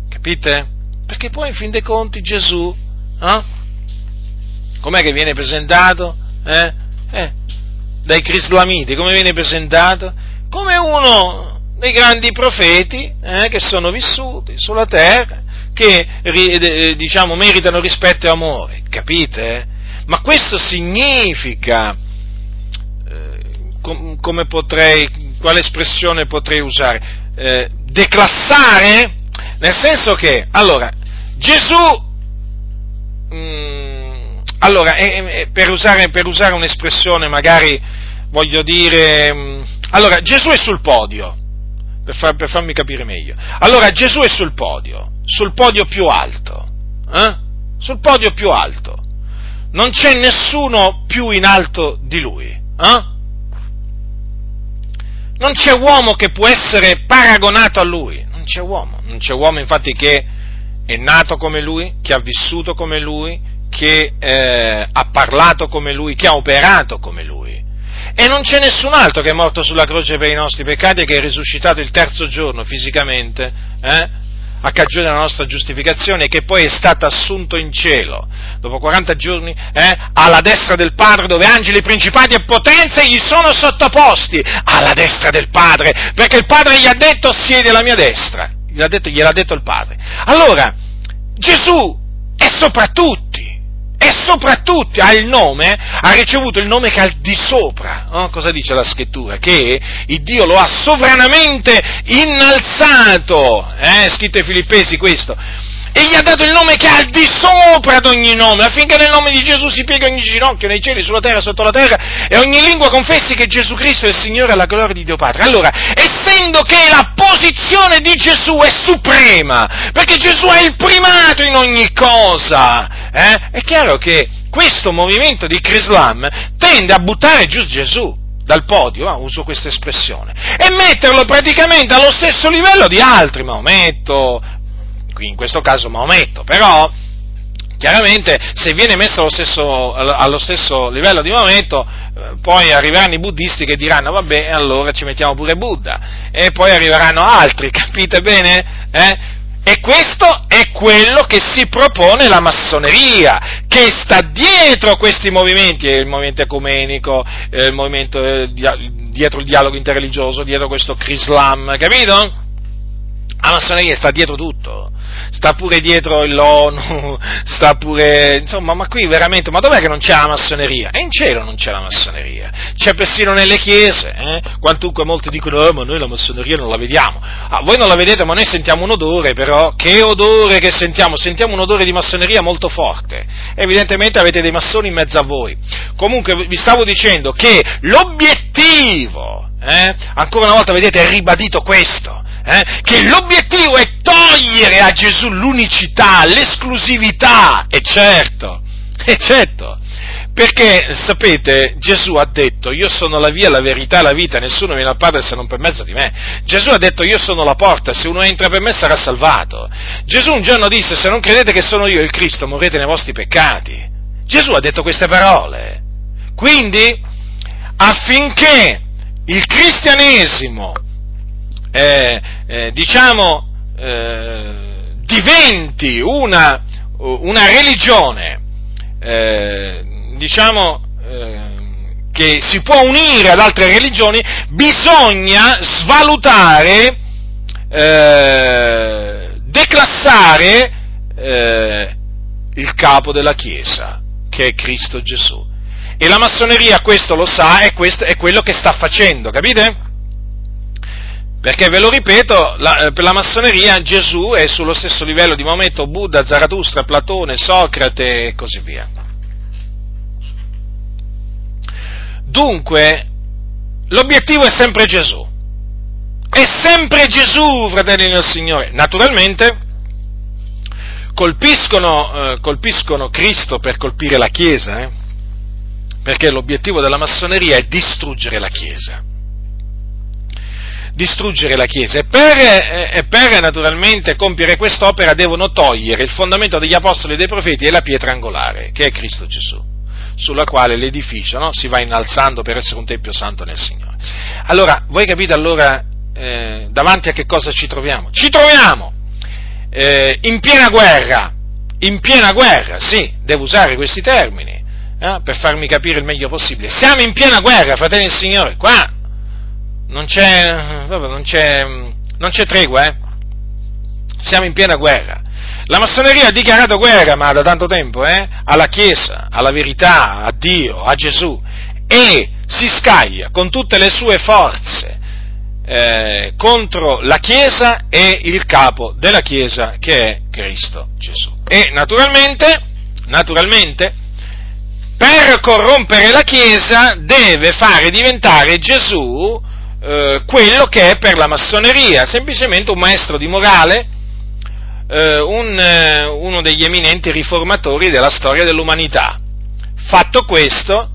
[SPEAKER 1] Capite? Perché poi in fin dei conti Gesù, eh? com'è che viene presentato? Eh? Eh, dai crislamiti, come viene presentato? Come uno dei grandi profeti eh, che sono vissuti sulla terra, che diciamo meritano rispetto e amore, capite? Ma questo significa, eh, com- come potrei quale espressione potrei usare? Eh, declassare? Nel senso che, allora, Gesù, mh, mm, allora, eh, eh, per, usare, per, usare, un'espressione magari, voglio dire, mh, mm, allora, Gesù è sul podio, per, far, per, farmi capire meglio. Allora, Gesù è sul podio, sul podio più alto, eh? sul podio più alto. Non c'è nessuno più in alto di lui. Eh? Non c'è uomo che può essere paragonato a lui, non c'è uomo, non c'è uomo infatti che è nato come lui, che ha vissuto come lui, che eh, ha parlato come lui, che ha operato come lui. E non c'è nessun altro che è morto sulla croce per i nostri peccati e che è risuscitato il terzo giorno fisicamente, eh, a cagione della nostra giustificazione che poi è stato assunto in cielo dopo 40 giorni eh, alla destra del Padre dove angeli, principati e potenze gli sono sottoposti alla destra del Padre perché il Padre gli ha detto siedi alla mia destra gliel'ha detto, gliel'ha detto il Padre allora Gesù è sopra tutti e soprattutto ha il nome, ha ricevuto il nome che è al di sopra. Oh, cosa dice la scrittura? Che il Dio lo ha sovranamente innalzato, eh, scritto ai Filippesi questo, e gli ha dato il nome che è al di sopra ad ogni nome, affinché nel nome di Gesù si pieghi ogni ginocchio nei cieli, sulla terra, sotto la terra, e ogni lingua confessi che Gesù Cristo è il Signore alla gloria di Dio Padre. Allora, essendo che la posizione di Gesù è suprema, perché Gesù è il primato in ogni cosa, eh, è chiaro che questo movimento di Crislam tende a buttare giù Gesù dal podio, ah, uso questa espressione, e metterlo praticamente allo stesso livello di altri, Maometto, qui in questo caso Maometto, però chiaramente se viene messo allo stesso, allo stesso livello di Maometto, eh, poi arriveranno i buddisti che diranno vabbè allora ci mettiamo pure Buddha, e poi arriveranno altri, [laughs] capite bene? Eh? E questo è quello che si propone la massoneria, che sta dietro questi movimenti, il movimento ecumenico, il movimento, dietro il dialogo interreligioso, dietro questo Crislam, capito? La massoneria sta dietro tutto, sta pure dietro l'ONU, [laughs] sta pure, insomma, ma qui veramente, ma dov'è che non c'è la massoneria? E in cielo non c'è la massoneria, c'è persino nelle chiese, eh? quantunque molti dicono, oh, ma noi la massoneria non la vediamo. Ah, voi non la vedete, ma noi sentiamo un odore, però, che odore che sentiamo? Sentiamo un odore di massoneria molto forte. Evidentemente avete dei massoni in mezzo a voi. Comunque vi stavo dicendo che l'obiettivo, eh? ancora una volta vedete, è ribadito questo, eh, che l'obiettivo è togliere a Gesù l'unicità, l'esclusività, e certo, e certo, perché sapete, Gesù ha detto, io sono la via, la verità la vita, nessuno viene al Padre se non per mezzo di me. Gesù ha detto, io sono la porta, se uno entra per me sarà salvato. Gesù un giorno disse, se non credete che sono io il Cristo, morrete nei vostri peccati. Gesù ha detto queste parole. Quindi, affinché il cristianesimo eh, eh, diciamo, eh, diventi una, una religione, eh, diciamo, eh, che si può unire ad altre religioni, bisogna svalutare, eh, declassare il capo della Chiesa, che è Cristo Gesù. E la massoneria questo lo sa e questo è quello che sta facendo, capite? Perché ve lo ripeto, la, eh, per la massoneria Gesù è sullo stesso livello di Maometto, Buddha, Zarathustra, Platone, Socrate e così via. Dunque, l'obiettivo è sempre Gesù. È sempre Gesù, fratelli del Signore. Naturalmente, colpiscono, eh, colpiscono Cristo per colpire la Chiesa, eh? perché l'obiettivo della massoneria è distruggere la Chiesa distruggere la Chiesa e per, eh, e per naturalmente compiere quest'opera devono togliere il fondamento degli apostoli e dei profeti e la pietra angolare, che è Cristo Gesù, sulla quale l'edificio no, si va innalzando per essere un tempio santo nel Signore. Allora, voi capite allora eh, davanti a che cosa ci troviamo? Ci troviamo eh, in piena guerra, in piena guerra, sì, devo usare questi termini, eh, per farmi capire il meglio possibile. Siamo in piena guerra, fratelli del Signore, qua non c'è, non c'è, non c'è tregua, eh? Siamo in piena guerra. La massoneria ha dichiarato guerra, ma da tanto tempo, eh? Alla Chiesa, alla verità, a Dio, a Gesù. E si scaglia con tutte le sue forze eh, contro la Chiesa e il capo della Chiesa che è Cristo Gesù. E naturalmente, naturalmente, per corrompere la Chiesa deve fare diventare Gesù eh, quello che è per la massoneria, semplicemente un maestro di morale, eh, un, eh, uno degli eminenti riformatori della storia dell'umanità. Fatto questo,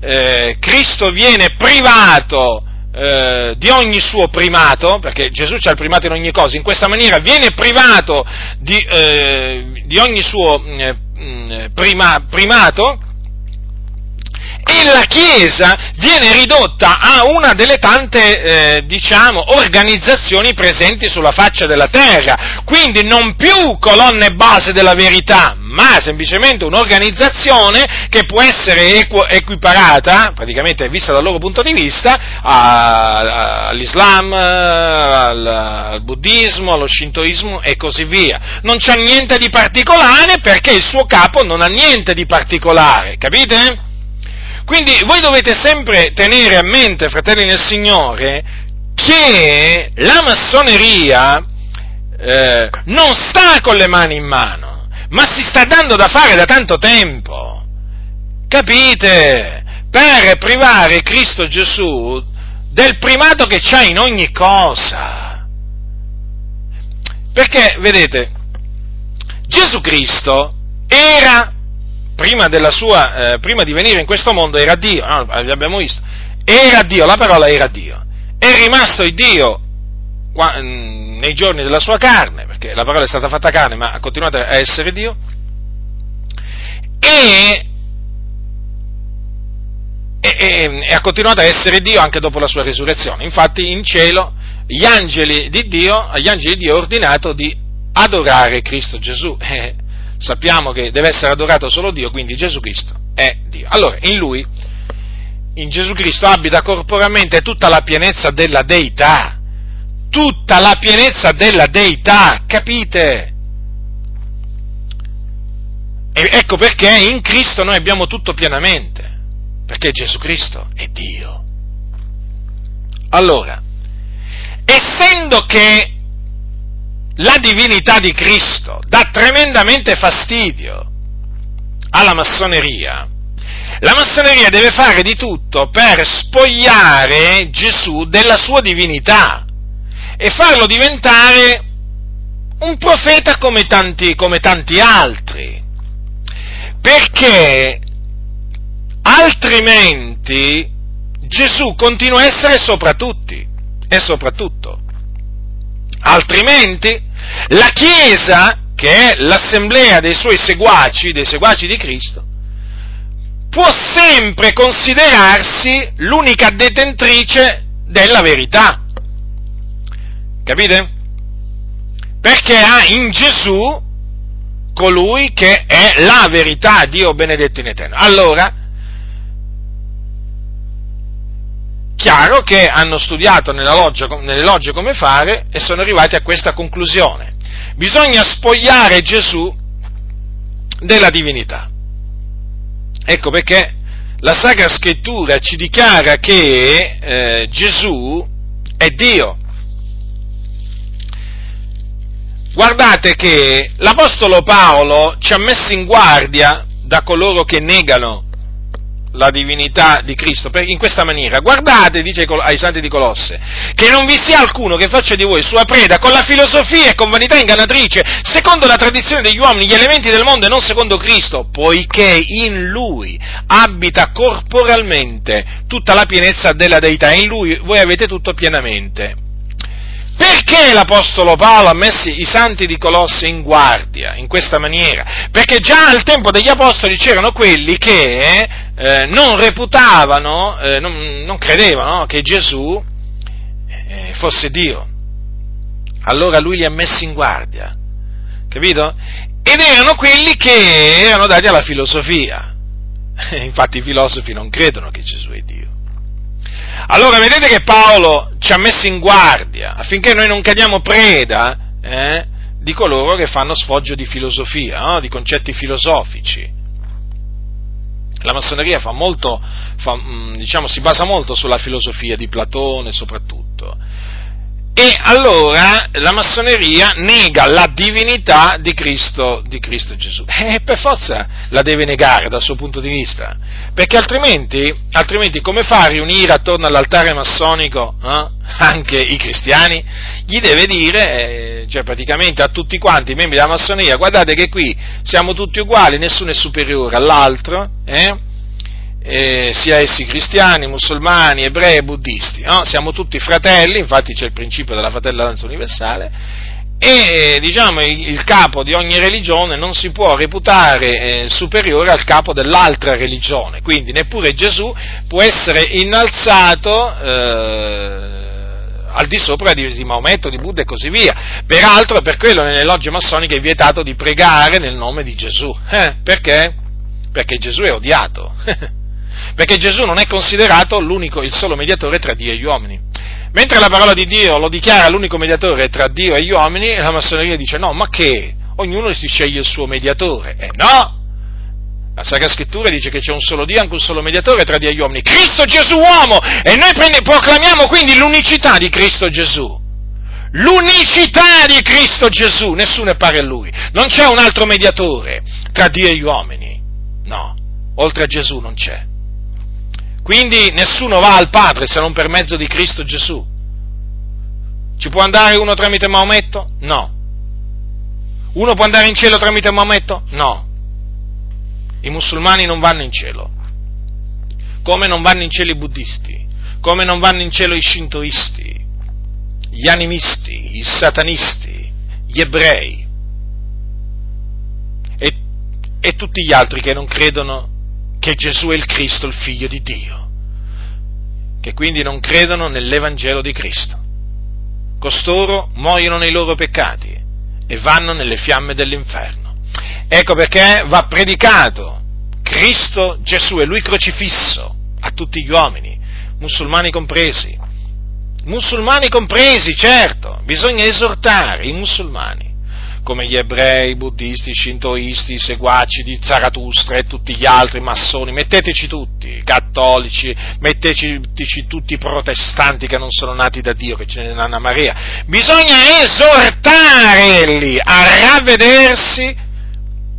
[SPEAKER 1] eh, Cristo viene privato eh, di ogni suo primato, perché Gesù ha il primato in ogni cosa, in questa maniera viene privato di, di ogni suo mm, prima, primato, e la Chiesa viene ridotta a una delle tante, eh, diciamo, organizzazioni presenti sulla faccia della terra, quindi non più colonne base della verità, ma semplicemente un'organizzazione che può essere equ- equiparata, praticamente vista dal loro punto di vista, a, a, all'Islam, al, al, buddismo, allo shintoismo e così via. Non c'è niente di particolare perché il suo capo non ha niente di particolare, capite? Quindi voi dovete sempre tenere a mente, fratelli nel Signore, che la massoneria eh, non sta con le mani in mano, ma si sta dando da fare da tanto tempo. Capite? Per privare Cristo Gesù del primato che c'ha in ogni cosa. Perché, vedete, Gesù Cristo era prima, sua, eh, prima, di venire in questo mondo era Dio, no, abbiamo visto, era Dio, la parola era Dio, è rimasto il Dio qua, mm, nei giorni della sua carne, perché la parola è stata fatta carne, ma ha continuato a essere Dio, e, e, e, ha continuato a essere Dio anche dopo la sua risurrezione. Infatti in cielo gli angeli di Dio, agli angeli di Dio è ordinato di adorare Cristo Gesù. [laughs] Sappiamo che deve essere adorato solo Dio, quindi Gesù Cristo è Dio. Allora, in Lui, in Gesù Cristo abita corporalmente tutta la pienezza della deità, tutta la pienezza della deità, capite? E ecco perché in Cristo noi abbiamo tutto pienamente, perché Gesù Cristo è Dio. Allora, essendo che la divinità di Cristo dà tremendamente fastidio alla massoneria, la massoneria deve fare di tutto per spogliare Gesù della sua divinità e farlo diventare un profeta come tanti, come tanti altri. Perché altrimenti Gesù continua a essere sopra tutti e soprattutto. Altrimenti la Chiesa, che è l'assemblea dei suoi seguaci, dei seguaci di Cristo, può sempre considerarsi l'unica detentrice della verità. Capite? Perché ha in Gesù colui che è la verità, Dio benedetto in eterno. Allora, chiaro che hanno studiato loggia, nelle logge come fare e sono arrivati a questa conclusione. Bisogna spogliare Gesù della divinità. Ecco perché la Sacra Scrittura ci dichiara che eh, Gesù è Dio. Guardate che l'Apostolo Paolo ci ha messo in guardia da coloro che negano la divinità di Cristo in questa maniera. Guardate, dice ai santi di Colosse, che non vi sia alcuno che faccia di voi sua preda con la filosofia e con vanità ingannatrice, secondo la tradizione degli uomini, gli elementi del mondo e non secondo Cristo, poiché in Lui abita corporalmente tutta la pienezza della deità in Lui voi avete tutto pienamente. Perché l'Apostolo Paolo ha messo i santi di Colosse in guardia in questa maniera? Perché già al tempo degli Apostoli c'erano quelli che eh, non reputavano, eh, non, non, credevano che Gesù eh, fosse Dio. Allora lui li ha messi in guardia, capito? Ed erano quelli che erano dati alla filosofia. [laughs] Infatti i filosofi non credono che Gesù è Dio. Allora vedete che Paolo ci ha messo in guardia affinché noi non cadiamo preda eh, di coloro che fanno sfoggio di filosofia, no? di concetti filosofici. La massoneria fa molto, fa, mm, diciamo, si basa molto sulla filosofia di Platone soprattutto. E allora la massoneria nega la divinità di Cristo, di Cristo Gesù. E per forza la deve negare dal suo punto di vista, perché altrimenti, altrimenti come fa a riunire attorno all'altare massonico eh, anche i cristiani? Gli deve dire, eh, cioè praticamente a tutti quanti i membri della massoneria, guardate che qui siamo tutti uguali, nessuno è superiore all'altro, eh? Eh, sia essi cristiani, musulmani, ebrei, buddisti, no? siamo tutti fratelli, infatti c'è il principio della fratellanza universale, e diciamo il, capo di ogni religione non si può reputare eh, superiore al capo dell'altra religione, quindi neppure Gesù può essere innalzato eh, al di sopra di, di, Maometto, di Buddha e così via. Peraltro per quello nelle logge massoniche è vietato di pregare nel nome di Gesù. Eh, perché? Perché Gesù è odiato. [laughs] perché Gesù non è considerato l'unico, il solo mediatore tra Dio e gli uomini. Mentre la parola di Dio lo dichiara l'unico mediatore tra Dio e gli uomini, la massoneria dice no, ma che? Ognuno si sceglie il suo mediatore. Eh no! La Sacra Scrittura dice che c'è un solo Dio, anche un solo mediatore tra Dio e gli uomini, Cristo Gesù uomo! E noi prende, proclamiamo quindi l'unicità di Cristo Gesù. L'unicità di Cristo Gesù, nessuno è pari a Lui. Non c'è un altro mediatore tra Dio e gli uomini. No, oltre a Gesù non c'è. Quindi nessuno va al Padre se non per mezzo di Cristo Gesù. Ci può andare uno tramite Maometto? No. Uno può andare in cielo tramite Maometto? No. I musulmani non vanno in cielo. Come non vanno in cielo i buddisti, come non vanno in cielo i shintoisti, gli animisti, i satanisti, gli ebrei e, e tutti gli altri che non credono che Gesù è il Cristo, il figlio di Dio, che quindi non credono nell'Evangelo di Cristo. Costoro muoiono nei loro peccati e vanno nelle fiamme dell'inferno. Ecco perché va predicato Cristo Gesù e Lui crocifisso a tutti gli uomini, musulmani compresi. musulmani compresi, certo, bisogna esortare i musulmani come gli ebrei, i buddisti, i shintoisti, i seguaci di Zarathustra e tutti gli altri massoni, metteteci tutti, cattolici, metteteci tutti i protestanti che non sono nati da Dio, che ce ne hanno Maria, bisogna esortarli a ravvedersi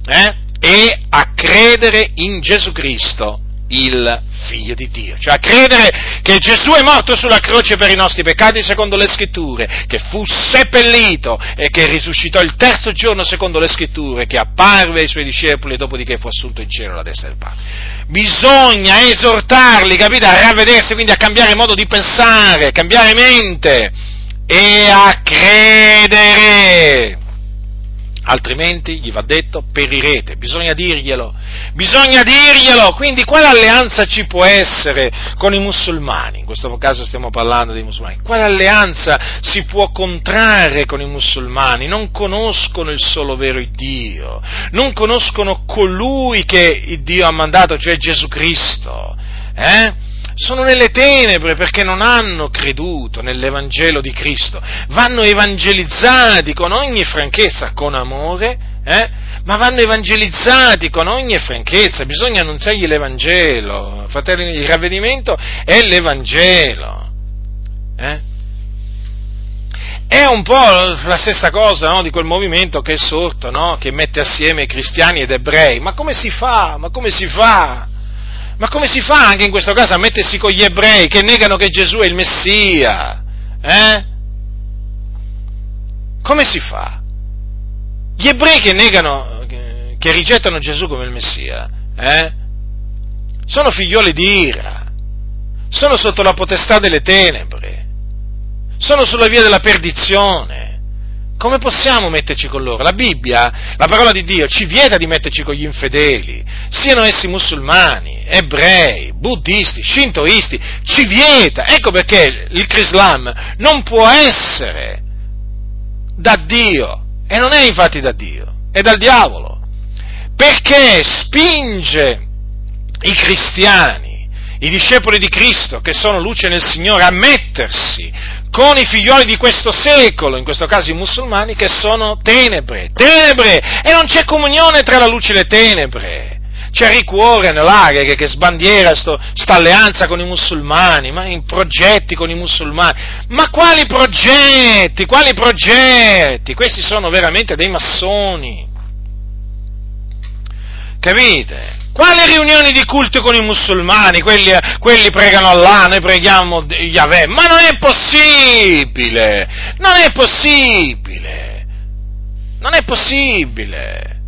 [SPEAKER 1] eh, e a credere in Gesù Cristo il figlio di Dio, cioè a credere che Gesù è morto sulla croce per i nostri peccati secondo le scritture, che fu seppellito e che risuscitò il terzo giorno secondo le scritture, che apparve ai suoi discepoli e dopodiché fu assunto in cielo alla destra del Padre. Bisogna esortarli, capite, a ravvedersi, quindi a cambiare modo di pensare, cambiare mente e a credere altrimenti gli va detto perirete, bisogna dirglielo, bisogna dirglielo, quindi quale alleanza ci può essere con i musulmani? In questo caso stiamo parlando dei musulmani, quale alleanza si può contrarre con i musulmani? Non conoscono il solo vero Dio, non conoscono colui che Dio ha mandato, cioè Gesù Cristo, eh? Sono nelle tenebre perché non hanno creduto nell'Evangelo di Cristo. Vanno evangelizzati con ogni franchezza, con amore, eh? ma vanno evangelizzati con ogni franchezza, bisogna annunziargli l'Evangelo. Fratelli, il ravvedimento è l'Evangelo. Eh? È un po' la stessa cosa no, di quel movimento che è sorto, no, che mette assieme cristiani ed ebrei. Ma come si fa? Ma come si fa? Ma come si fa anche in questo caso a mettersi con gli ebrei che negano che Gesù è il Messia? Eh? Come si fa? Gli ebrei che negano, che rigettano Gesù come il Messia, eh? Sono figlioli di ira, sono sotto la potestà delle tenebre, sono sulla via della perdizione. Come possiamo metterci con loro? La Bibbia, la parola di Dio, ci vieta di metterci con gli infedeli, siano essi musulmani, ebrei, buddisti, shintoisti, ci vieta. Ecco perché il Crislam non può essere da Dio, e non è infatti da Dio, è dal diavolo, perché spinge i cristiani, i discepoli di Cristo, che sono luce nel Signore, a mettersi con i figlioli di questo secolo, in questo caso i musulmani, che sono tenebre, tenebre, e non c'è comunione tra la luce e le tenebre. C'è Warren là che, che sbandiera questa alleanza con i musulmani, ma in progetti con i musulmani. Ma quali progetti? Quali progetti? Questi sono veramente dei massoni. Capite? Quali riunioni di culto con i musulmani? Quelli, quelli pregano Allah, noi preghiamo Yahweh. Ma non è possibile! Non è possibile! Non è possibile!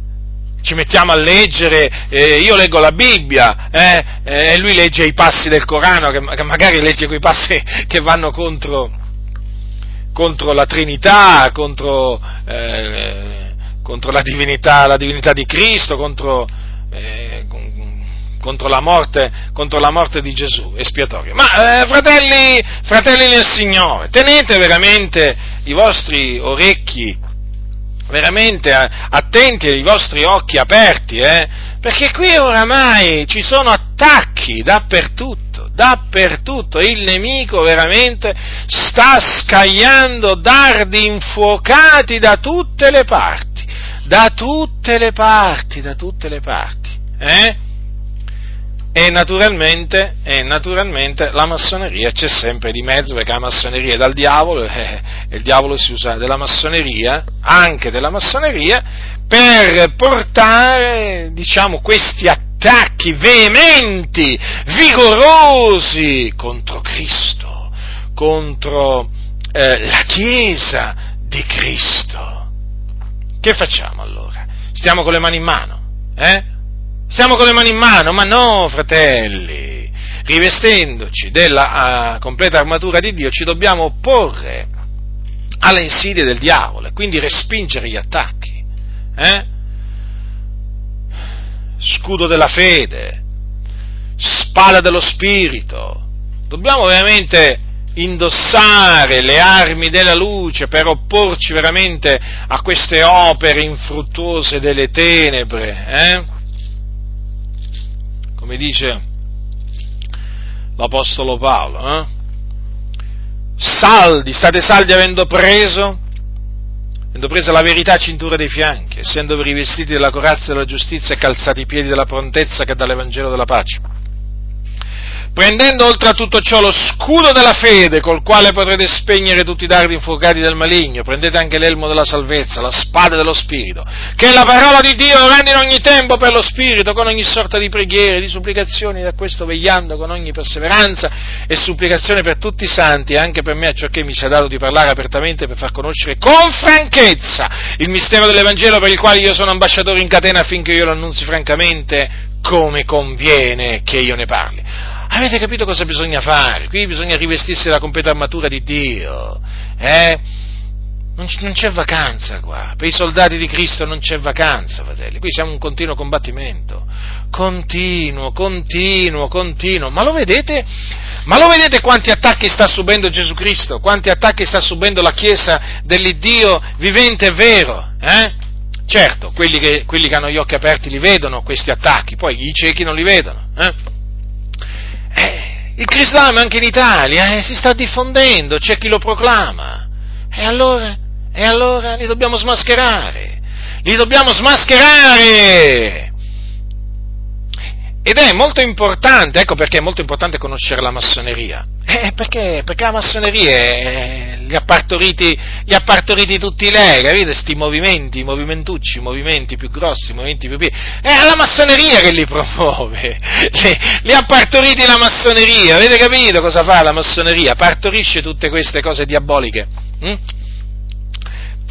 [SPEAKER 1] Ci mettiamo a leggere, eh, io leggo la Bibbia eh, eh, e lui legge i passi del Corano, che, che magari legge quei passi che vanno contro, contro la Trinità, contro, eh, contro la, divinità, la divinità di Cristo, contro eh, contro, la morte, contro la morte di Gesù espiatorio. Ma eh, fratelli, fratelli nel Signore, tenete veramente i vostri orecchi veramente attenti e i vostri occhi aperti, eh? perché qui oramai ci sono attacchi dappertutto, dappertutto, il nemico veramente sta scagliando dardi infuocati da tutte le parti, da tutte le parti, da tutte le parti. Eh? E naturalmente, e naturalmente, la massoneria c'è sempre di mezzo perché la massoneria è dal diavolo [laughs] eh, e il diavolo si usa della massoneria, anche della massoneria, per portare, diciamo, questi attacchi veementi, vigorosi contro Cristo, contro eh, la Chiesa di Cristo. Che facciamo allora? Stiamo con le mani in mano? Eh? Stiamo con le mani in mano? Ma no, fratelli! Rivestendoci della uh, completa armatura di Dio ci dobbiamo opporre alle insidie del diavolo e quindi respingere gli attacchi. Eh? Scudo della fede, spada dello spirito. Dobbiamo veramente indossare le armi della luce per opporci veramente a queste opere infruttuose delle tenebre, eh? come dice l'Apostolo Paolo, eh? saldi, state saldi avendo preso, avendo preso la verità a cintura dei fianchi, essendo rivestiti della corazza della giustizia e calzati i piedi della prontezza che è dall'Evangelo della pace prendendo oltre a tutto ciò lo scudo della fede col quale potrete spegnere tutti i dardi infuocati del maligno, prendete anche l'elmo della salvezza, la spada dello Spirito, che la parola di Dio rende in ogni tempo per lo Spirito, con ogni sorta di preghiere, di supplicazioni, da questo vegliando con ogni perseveranza e supplicazione per tutti i santi, e anche per me, a ciò che mi sia dato di parlare apertamente per far conoscere con franchezza il mistero dell'Evangelo per il quale io sono ambasciatore in catena affinché io lo annunzi francamente come conviene che io ne parli. Avete capito cosa bisogna fare? Qui bisogna rivestirsi la completa armatura di Dio. Eh? Non, c'è vacanza qua. Per i soldati di Cristo non c'è vacanza, fratelli. Qui siamo in un continuo combattimento. Continuo, continuo, continuo. Ma lo vedete? Ma lo vedete quanti attacchi sta subendo Gesù Cristo? Quanti attacchi sta subendo la Chiesa dell'Iddio vivente e vero? Eh? Certo, quelli che, quelli che, hanno gli occhi aperti li vedono questi attacchi, poi i ciechi non li vedono. Eh? Il cristiano anche in Italia eh, si sta diffondendo, c'è chi lo proclama. E allora, e allora li dobbiamo smascherare. Li dobbiamo smascherare! Ed è molto importante, ecco perché è molto importante conoscere la massoneria. Eh, perché, perché la massoneria è, li, ha partoriti, li ha partoriti tutti lei, capite? Questi movimenti, movimentucci, movimenti più grossi, movimenti più piccoli. È la massoneria che li promuove. [laughs] Li, li, ha partoriti la massoneria. Avete capito cosa fa la massoneria? Partorisce tutte queste cose diaboliche. Hm?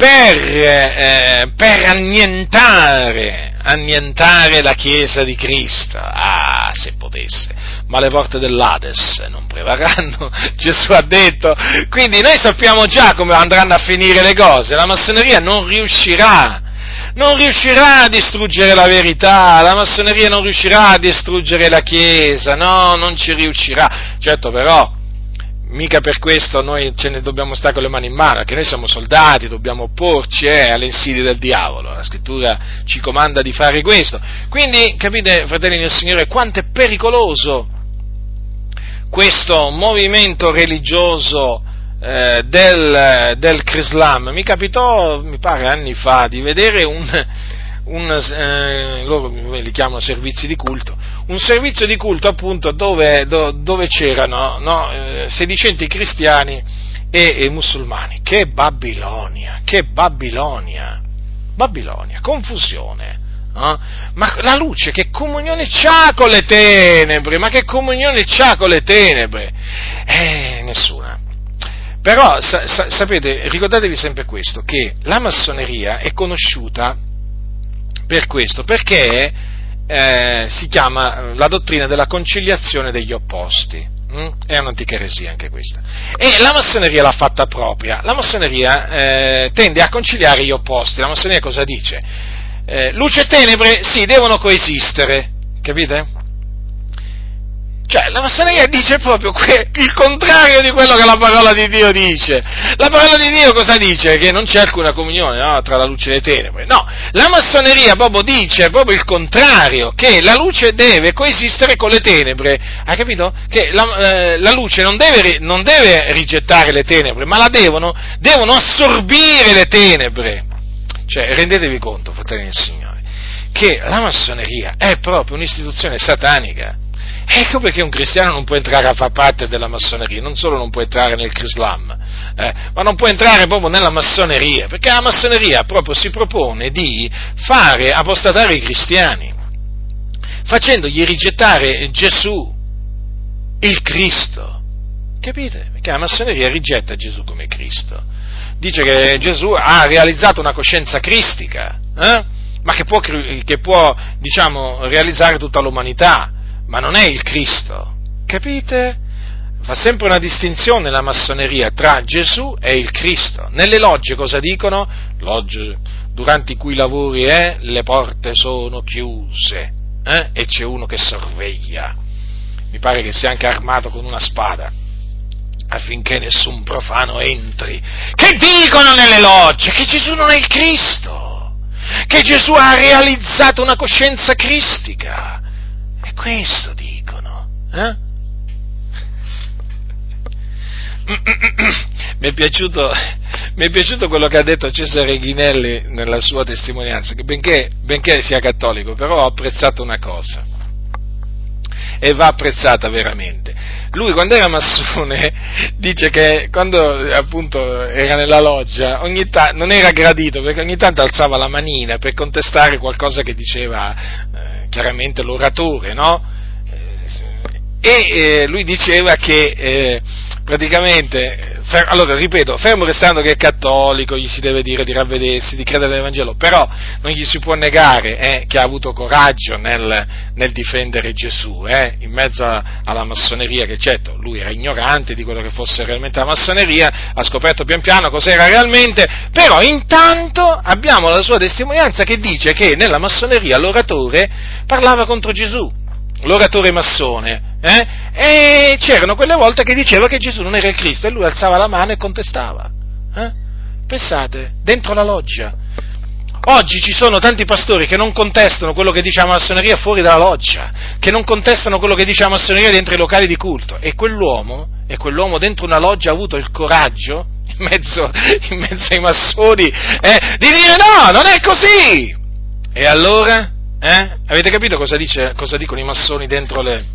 [SPEAKER 1] Per, eh, per annientare annientare la Chiesa di Cristo. Ah, se potesse, ma le porte dell'Ades non prevarranno, [laughs] Gesù ha detto. Quindi noi sappiamo già come andranno a finire le cose, la massoneria non riuscirà. Non riuscirà a distruggere la verità, la massoneria non riuscirà a distruggere la Chiesa, no, non ci riuscirà. Certo però, mica per questo noi ce ne dobbiamo stare con le mani in mano, perché noi siamo soldati, dobbiamo opporci eh, alle insidie del diavolo, la scrittura ci comanda di fare questo. Quindi capite, fratelli del Signore, quanto è pericoloso questo movimento religioso eh, del, del Crislam. Mi capitò, mi pare anni fa, di vedere un, un, eh, loro li chiamano servizi di culto, un servizio di culto appunto dove, do, dove c'erano no, eh, sedicenti cristiani e, e, musulmani. Che Babilonia, che Babilonia, Babilonia, confusione. Eh? Ma la luce che comunione c'ha con le tenebre? Ma che comunione c'ha con le tenebre? Eh, nessuna. Però sa, sa, sapete, ricordatevi sempre questo, che la massoneria è conosciuta per questo, perché eh, si chiama la dottrina della conciliazione degli opposti. Mm? È un'antica eresia anche questa. E la massoneria l'ha fatta propria. La massoneria eh, tende a conciliare gli opposti. La massoneria cosa dice? Eh, luce e tenebre, sì, devono coesistere. Capite? Cioè, la massoneria dice proprio que- il contrario di quello che la parola di Dio dice. La parola di Dio cosa dice? Che non c'è alcuna comunione no, tra la luce e le tenebre. No, la massoneria proprio dice proprio il contrario, che la luce deve coesistere con le tenebre. Hai capito? Che la, eh, la luce non deve, non deve, rigettare le tenebre, ma la devono, devono assorbire le tenebre. Cioè, rendetevi conto, fratelli del Signore, che la massoneria è proprio un'istituzione satanica Ecco perché un cristiano non può entrare a far parte della massoneria, non solo non può entrare nel Crislam, eh, ma non può entrare proprio nella massoneria, perché la massoneria proprio si propone di fare apostatare i cristiani, facendogli rigettare Gesù, il Cristo. Capite? Perché la massoneria rigetta Gesù come Cristo. Dice che Gesù ha realizzato una coscienza cristica, eh? ma che può, che può diciamo, realizzare tutta l'umanità ma non è il Cristo. Capite? Fa sempre una distinzione la massoneria tra Gesù e il Cristo. Nelle logge cosa dicono? Logge durante i cui lavori eh, le porte sono chiuse eh, e c'è uno che sorveglia. Mi pare che sia anche armato con una spada affinché nessun profano entri. Che dicono nelle logge? Che Gesù non è il Cristo, che Gesù ha realizzato una coscienza cristica questo dicono. Eh? mi, è piaciuto, mi è piaciuto quello che ha detto Cesare Ghinelli nella sua testimonianza, che benché, benché sia cattolico, però ho apprezzato una cosa, e va apprezzata veramente. Lui quando era massone [laughs] dice che quando appunto era nella loggia ogni ta- non era gradito perché ogni tanto alzava la manina per contestare qualcosa che diceva chiaramente l'oratore, no? Eh, e eh, lui diceva che eh, praticamente, fer- allora ripeto, fermo restando che è cattolico, gli si deve dire di ravvedersi, di credere nell'Evangelo, però non gli si può negare eh, che ha avuto coraggio nel, nel difendere Gesù, eh, in mezzo a, alla massoneria, che certo, lui era ignorante di quello che fosse realmente la massoneria, ha scoperto pian piano cos'era realmente, però intanto abbiamo la sua testimonianza che dice che nella massoneria l'oratore parlava contro Gesù l'oratore massone, eh? e c'erano quelle volte che diceva che Gesù non era il Cristo e lui alzava la mano e contestava. Eh? Pensate, dentro la loggia. Oggi ci sono tanti pastori che non contestano quello che dice la massoneria fuori dalla loggia, che non contestano quello che dice la massoneria dentro i locali di culto. E quell'uomo, e quell'uomo dentro una loggia ha avuto il coraggio, in mezzo, [laughs] in mezzo ai massoni, eh, di dire no, non è così! E allora? Eh? Avete capito cosa, dice, cosa, dicono i massoni dentro le...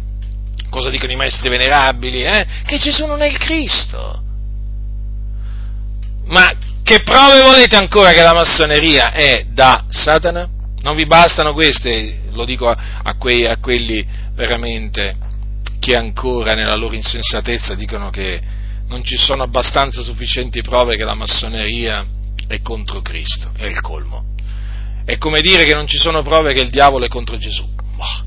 [SPEAKER 1] cosa dicono i maestri venerabili? Eh? Che Gesù non è il Cristo. Ma che prove volete ancora che la massoneria è da Satana? Non vi bastano queste, lo dico a, a, quei, a quelli veramente che ancora nella loro insensatezza dicono che non ci sono abbastanza sufficienti prove che la massoneria è contro Cristo, è il colmo. È come dire che non ci sono prove che il diavolo è contro Gesù.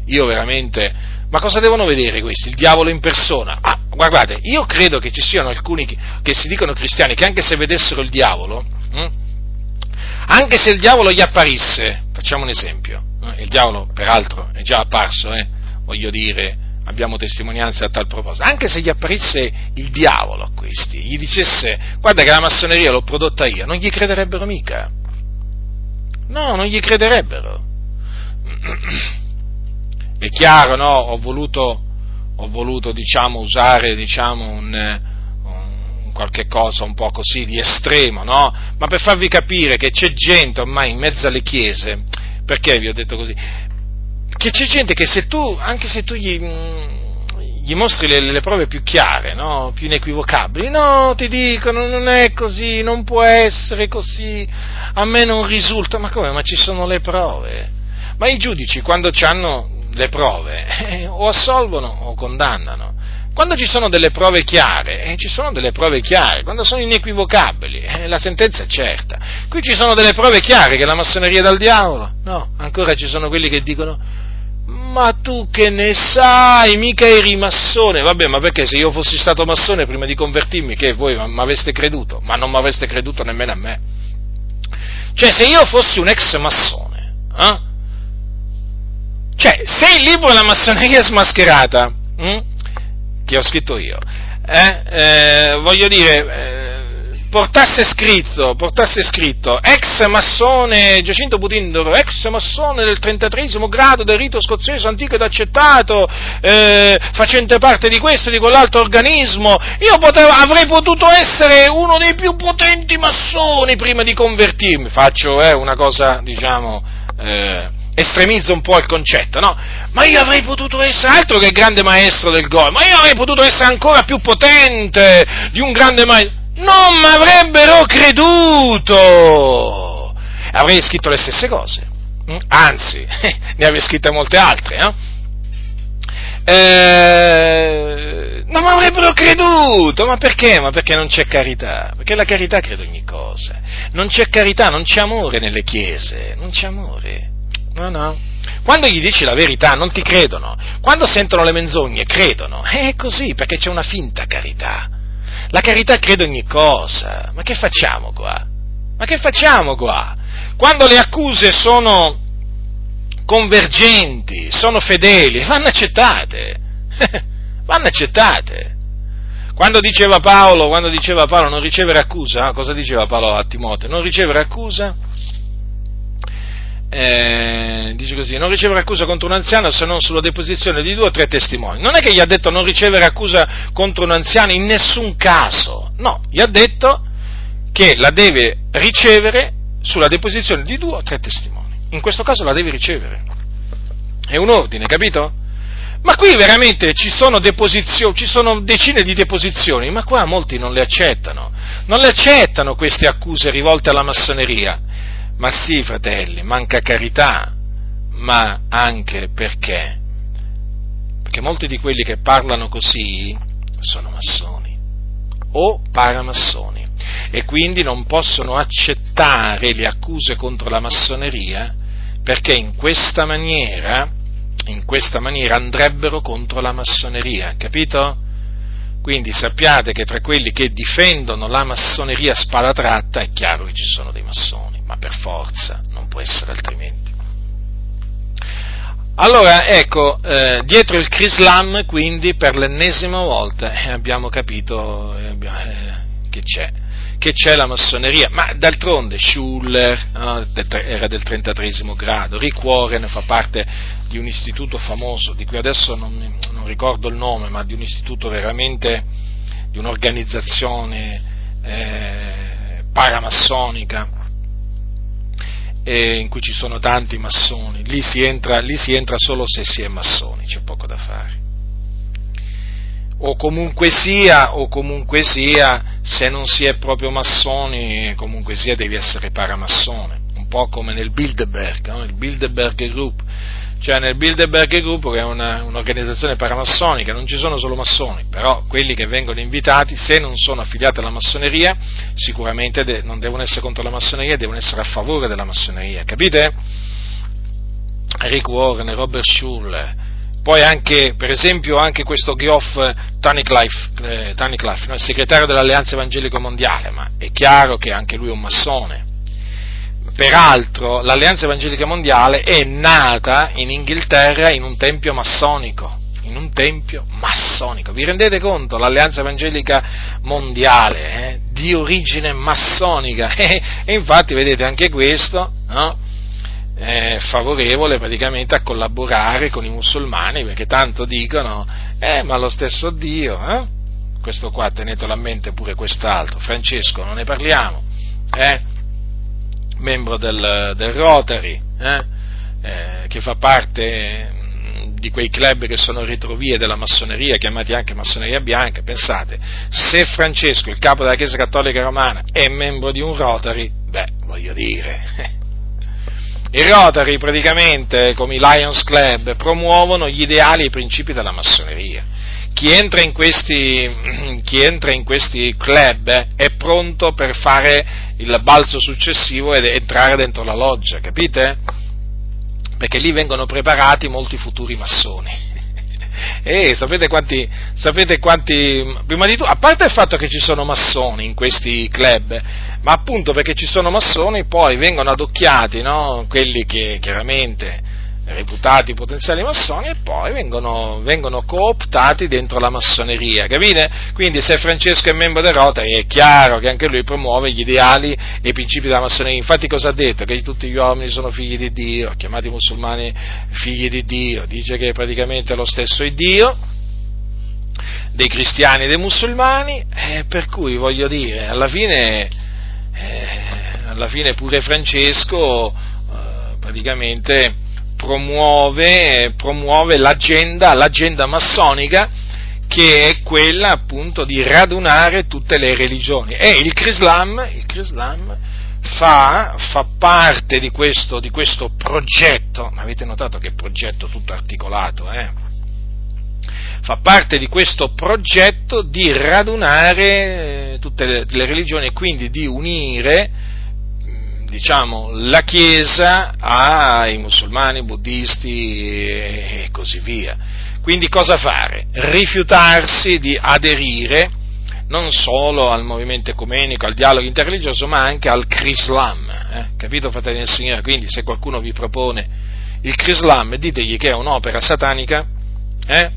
[SPEAKER 1] Io veramente, ma cosa devono vedere questi? Il diavolo in persona? Ah, guardate, io credo che ci siano alcuni che si dicono cristiani che anche se vedessero il diavolo, hm, anche se il diavolo gli apparisse, facciamo un esempio, eh, il diavolo peraltro è già apparso, eh, voglio dire, abbiamo testimonianze a tal proposito, anche se gli apparisse il diavolo a questi, gli dicesse guarda che la massoneria l'ho prodotta io, non gli crederebbero mica. No, non gli crederebbero. È chiaro, no? Ho voluto, ho voluto diciamo, usare diciamo, un, un, qualche cosa un po' così di estremo, no? Ma per farvi capire che c'è gente ormai in mezzo alle chiese, perché vi ho detto così? Che c'è gente che se tu, anche se tu gli, gli mostri le, le prove più chiare, no? più inequivocabili. No, ti dicono, non è così, non può essere così, a me non risulta. Ma come? Ma ci sono le prove. Ma i giudici, quando hanno le prove, eh, o assolvono o condannano. Quando ci sono delle prove chiare, eh, ci sono delle prove chiare, quando sono inequivocabili, eh, la sentenza è certa. Qui ci sono delle prove chiare che la massoneria è dal diavolo. No, ancora ci sono quelli che dicono ma tu che ne sai, mica eri massone. Vabbè, ma perché se io fossi stato massone prima di convertirmi, che voi mi aveste creduto? Ma non mi aveste creduto nemmeno a me. Cioè, se io fossi un ex massone, eh? cioè, se il libro della massoneria smascherata, hm? che ho scritto io, eh? Eh, voglio dire, eh, portasse scritto, portasse scritto ex massone Giacinto Putindoro, ex massone del 33 grado del rito scozzese antico ed accettato, eh, facente parte di questo e di quell'altro organismo, io potevo, avrei potuto essere uno dei più potenti massoni prima di convertirmi. Faccio eh, una cosa, diciamo, eh, estremizzo un po' il concetto, no? Ma io avrei potuto essere altro che grande maestro del gol, ma io avrei potuto essere ancora più potente di un grande maestro non mi avrebbero creduto. Avrei scritto le stesse cose, mm? anzi, [laughs] ne avrei scritte molte altre. Eh? Eh, non mi avrebbero creduto, ma perché? Ma perché non c'è carità? Perché la carità crede ogni cosa. Non c'è carità, non c'è amore nelle chiese, non c'è amore. No, no. Quando gli dici la verità non ti credono, quando sentono le menzogne credono, è così perché c'è una finta carità. La carità crede ogni cosa. Ma che facciamo qua? Ma che facciamo qua? Quando le accuse sono convergenti, sono fedeli, vanno accettate. [laughs] vanno accettate. Quando diceva Paolo, quando diceva Paolo non ricevere accusa, cosa diceva Paolo a Timoteo? Non ricevere accusa? Eh, dice così, non ricevere accusa contro un anziano se non sulla deposizione di due o tre testimoni. Non è che gli ha detto non ricevere accusa contro un anziano in nessun caso, no, gli ha detto che la deve ricevere sulla deposizione di due o tre testimoni. In questo caso la deve ricevere. È un ordine, capito? Ma qui veramente ci sono, ci sono decine di deposizioni, ma qua molti non le accettano. Non le accettano queste accuse rivolte alla massoneria. Ma sì, fratelli, manca carità, ma anche perché? Perché molti di quelli che parlano così sono massoni o paramassoni e quindi non possono accettare le accuse contro la massoneria perché in questa maniera, in questa maniera andrebbero contro la massoneria, capito? Quindi sappiate che tra quelli che difendono la massoneria spada tratta è chiaro che ci sono dei massoni, ma per forza, non può essere altrimenti. Allora, ecco, eh, dietro il Crislam, quindi, per l'ennesima volta eh, abbiamo capito eh, che c'è che c'è la massoneria, ma d'altronde Schuller no, era del 33 grado, Rick Warren fa parte di un istituto famoso, di cui adesso non, non ricordo il nome, ma di un istituto veramente, di un'organizzazione eh, paramassonica, eh, in cui ci sono tanti massoni, lì si, entra, lì si entra solo se si è massoni, c'è poco da fare. O comunque sia, o comunque sia, se non si è proprio massoni, comunque sia devi essere paramassone, un po' come nel Bilderberg, no? il Bilderberg Group, cioè nel Bilderberg Group che è una, un'organizzazione paramassonica, non ci sono solo massoni, però quelli che vengono invitati, se non sono affiliati alla massoneria, sicuramente de- non devono essere contro la massoneria, devono essere a favore della massoneria, capite? Rick Warren, Robert Schuller, poi anche, per esempio, anche questo Geoff Tanicliff, eh, no? il segretario dell'Alleanza Evangelico Mondiale, ma è chiaro che anche lui è un massone. Peraltro, l'Alleanza Evangelica Mondiale è nata in Inghilterra in un tempio massonico, in un tempio massonico. Vi rendete conto? L'Alleanza Evangelica Mondiale, eh, di origine massonica. [laughs] e infatti, vedete, anche questo, no? eh, favorevole praticamente a collaborare con i musulmani perché tanto dicono, eh ma lo stesso Dio, eh? questo qua tenetelo a mente pure quest'altro, Francesco, non ne parliamo, eh? Membro del, del Rotary, eh? eh che fa parte mm, di quei club che sono retrovie della massoneria, chiamati anche massoneria bianca, pensate, se Francesco, il capo della Chiesa Cattolica Romana, è membro di un Rotary, beh, voglio dire, [laughs] I Rotary praticamente, come i Lions Club, promuovono gli ideali e i principi della massoneria. Chi entra in questi, [clears throat] chi entra in questi club è pronto per fare il balzo successivo ed entrare dentro la loggia, capite? Perché lì vengono preparati molti futuri massoni. [laughs] E sapete quanti, sapete quanti, prima di tutto, a parte il fatto che ci sono massoni in questi club, ma appunto perché ci sono massoni poi vengono adocchiati no? quelli che chiaramente reputati potenziali massoni e poi vengono, vengono, cooptati dentro la massoneria, capite? Quindi se Francesco è membro del Rotary è chiaro che anche lui promuove gli ideali e i principi della massoneria. Infatti cosa ha detto? Che tutti gli uomini sono figli di Dio, chiamati musulmani figli di Dio, dice che praticamente lo stesso Dio dei cristiani e dei musulmani, eh, per cui voglio dire, alla fine eh, alla fine pure Francesco eh, praticamente promuove, promuove l'agenda, l'agenda massonica che è quella appunto di radunare tutte le religioni e il Crislam, il Crislam fa, fa, parte di questo, di questo, progetto, ma avete notato che progetto tutto articolato, eh? fa parte di questo progetto di radunare eh, tutte le, le religioni e quindi di unire diciamo, la Chiesa ai musulmani, buddisti e così via. Quindi cosa fare? Rifiutarsi di aderire non solo al movimento ecumenico, al dialogo interreligioso, ma anche al Crislam. Eh? Capito, fratelli del Signore? Quindi se qualcuno vi propone il Crislam, ditegli che è un'opera satanica, eh?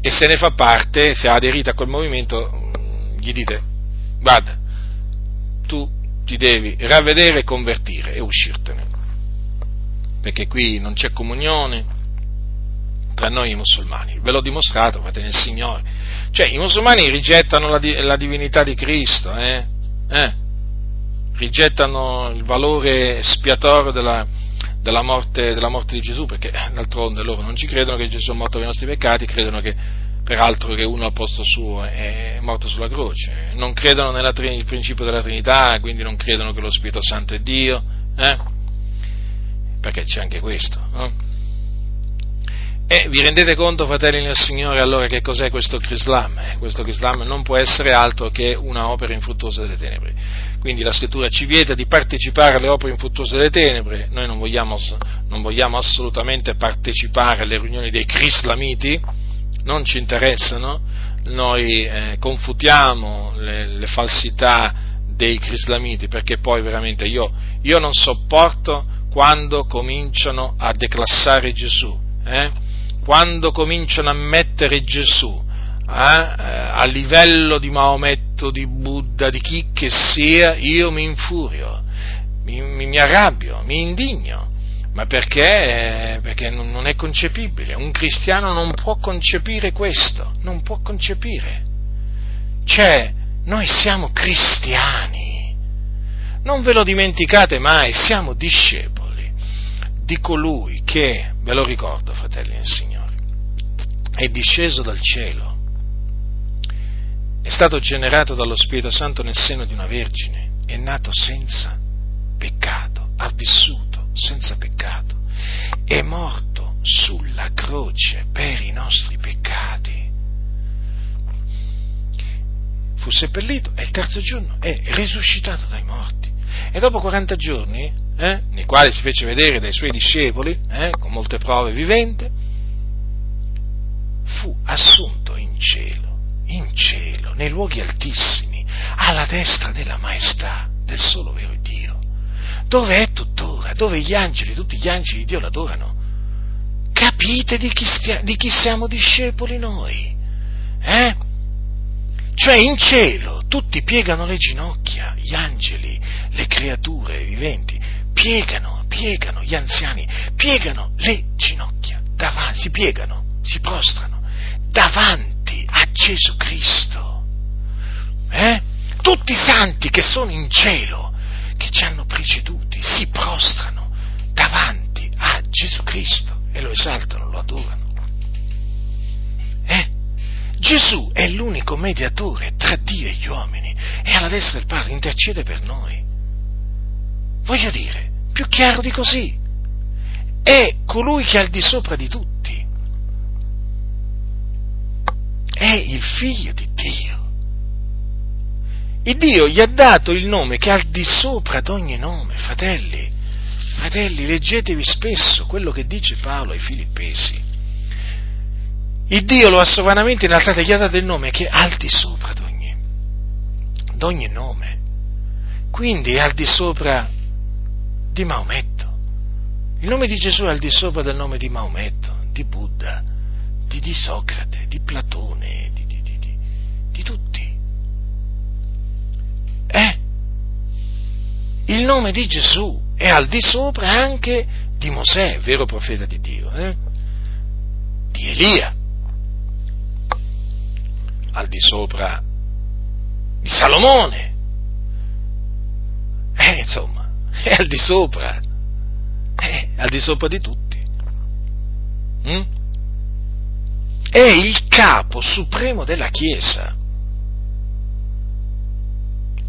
[SPEAKER 1] e se ne fa parte, se ha aderito a quel movimento, gli dite, guarda, tu ti devi ravvedere e convertire e uscirtene. perché qui non c'è comunione tra noi i musulmani. Ve l'ho dimostrato, fratelli del Signore. Cioè, i musulmani rigettano la, la divinità di Cristo, eh? Eh? rigettano il valore spiatorio della, della, morte, della, morte, di Gesù, perché d'altronde loro non ci credono che Gesù è morto per i nostri peccati, credono che peraltro che uno al posto suo è morto sulla croce, non credono nel principio della Trinità, quindi non credono che lo Spirito Santo è Dio, eh? perché c'è anche questo. Eh? E vi rendete conto, fratelli nel Signore, allora che cos'è questo Crislam? Eh, questo Crislam non può essere altro che una opera infruttuosa delle tenebre. Quindi la scrittura ci vieta di partecipare alle opere infruttuose delle tenebre, noi non vogliamo, non vogliamo assolutamente partecipare alle riunioni dei Crislamiti, non ci interessano, noi eh, confutiamo le, le, falsità dei Crislamiti perché poi veramente io, io non sopporto quando cominciano a declassare Gesù. Eh? quando cominciano a mettere Gesù eh, a livello di Maometto, di Buddha, di chi che sia, io mi infurio, mi, mi, mi arrabbio, mi indigno. Ma perché? Perché non è concepibile. Un cristiano non può concepire questo, non può concepire. Cioè, noi siamo cristiani. Non ve lo dimenticate mai, siamo discepoli di colui che, ve lo ricordo, fratelli del Signore, è disceso dal cielo, è stato generato dallo Spirito Santo nel seno di una vergine, è nato senza peccato, ha vissuto senza peccato, è morto sulla croce per i nostri peccati, fu seppellito e il terzo giorno è risuscitato dai morti. E dopo 40 giorni, eh, nei quali si fece vedere dai suoi discepoli, eh, con molte prove vivente, fu assunto in cielo, in cielo, nei luoghi altissimi, alla destra della maestà del solo vero Dio, dove è tuttora, dove gli angeli, tutti gli angeli di Dio l'adorano. Capite di chi, stia, di chi siamo discepoli noi? Eh? Cioè in cielo tutti piegano le ginocchia, gli angeli, le creature viventi, piegano, piegano, gli anziani, piegano le ginocchia, davanti, si piegano, si prostrano davanti a Gesù Cristo. Eh? Tutti i santi che sono in cielo, che ci hanno preceduti, si prostrano davanti a Gesù Cristo e lo esaltano, lo adorano. Eh? Gesù è l'unico mediatore tra Dio e gli uomini e alla destra del Padre intercede per noi. Voglio dire, più chiaro di così, è colui che è al di sopra di tutti è il figlio di Dio. Il Dio gli ha dato il nome che è al di sopra di ogni nome, fratelli. Fratelli, leggetevi spesso quello che dice Paolo ai Filippesi. Il Dio lo ha sovranamente innalzato e gli ha dato il nome che è al di sopra di ogni, ogni nome. Quindi è al di sopra di Maometto. Il nome di Gesù è al di sopra del nome di Maometto, di Buddha, di, di Socrate, di Platone, di, di, di. Eh? Il nome di Gesù è al di sopra anche di Mosè, vero profeta di Dio, eh? di Elia, al di sopra di Salomone, eh, insomma, è al di sopra, è al di sopra di tutti. Mm? è il capo supremo della Chiesa.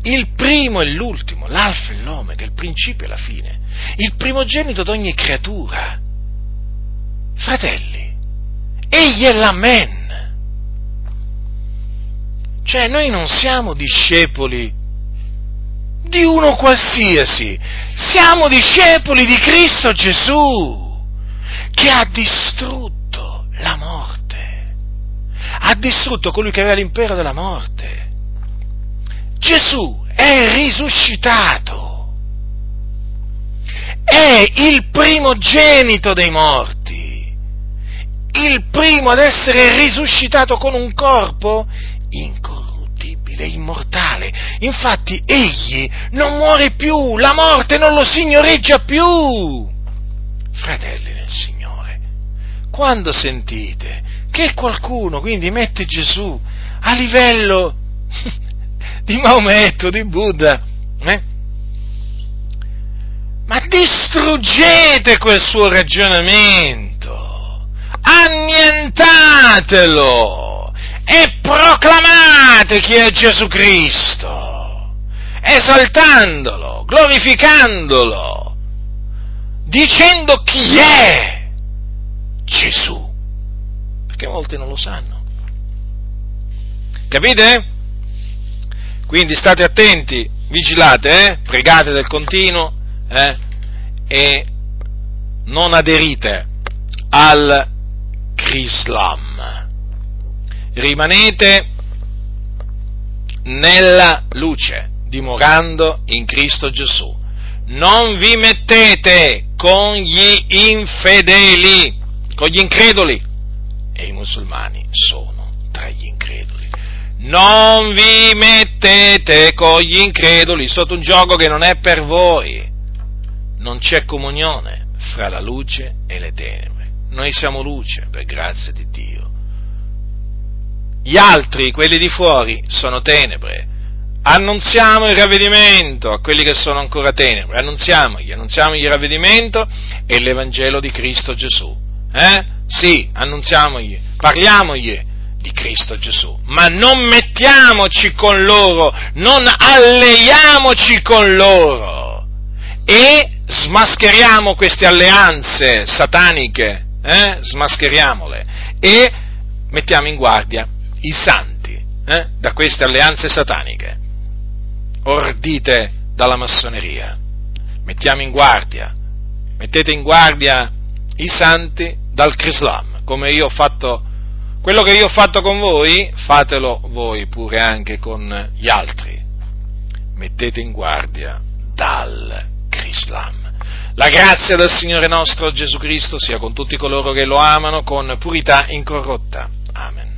[SPEAKER 1] Il primo e l'ultimo, l'alfa e l'omega, il principio e la fine, il primogenito di ogni creatura. Fratelli, egli è l'amen. Cioè noi non siamo discepoli di uno qualsiasi, siamo discepoli di Cristo Gesù, che ha distrutto la morte ha distrutto colui che aveva l'impero della morte. Gesù è risuscitato, è il primogenito dei morti, il primo ad essere risuscitato con un corpo incorruttibile, immortale. Infatti egli non muore più, la morte non lo signoreggia più. fratelli nel Signore, quando sentite che qualcuno quindi mette Gesù a livello [laughs] di Maometto, di Buddha, eh? ma distruggete quel suo ragionamento, annientatelo e proclamate chi è Gesù Cristo, esaltandolo, glorificandolo, dicendo chi è Gesù, perché molti non lo sanno. Capite? Quindi state attenti, vigilate, eh? pregate del continuo eh? e non aderite al Crislam. Rimanete nella luce, dimorando in Cristo Gesù. Non vi mettete con gli infedeli, con gli increduli. E i musulmani sono tra gli increduli. Non vi mettete con gli increduli sotto un gioco che non è per voi. Non c'è comunione fra la luce e le tenebre. Noi siamo luce, per grazia di Dio. Gli altri, quelli di fuori, sono tenebre. Annunziamo il ravvedimento a quelli che sono ancora tenebre. Annunziamogli, annunziamogli il ravvedimento e l'Evangelo di Cristo Gesù. Eh? Sì, annunziamogli, parliamogli di Cristo Gesù, ma non mettiamoci con loro, non alleiamoci con loro e smascheriamo queste alleanze sataniche, eh? smascheriamole e mettiamo in guardia i santi eh? da queste alleanze sataniche, ordite dalla massoneria. Mettiamo in guardia, mettete in guardia i santi dal Crislam, come io ho fatto quello che io ho fatto con voi, fatelo voi pure anche con gli altri. Mettete in guardia dal Crislam. La grazia del Signore nostro Gesù Cristo sia con tutti coloro che lo amano con purità incorrotta. Amen.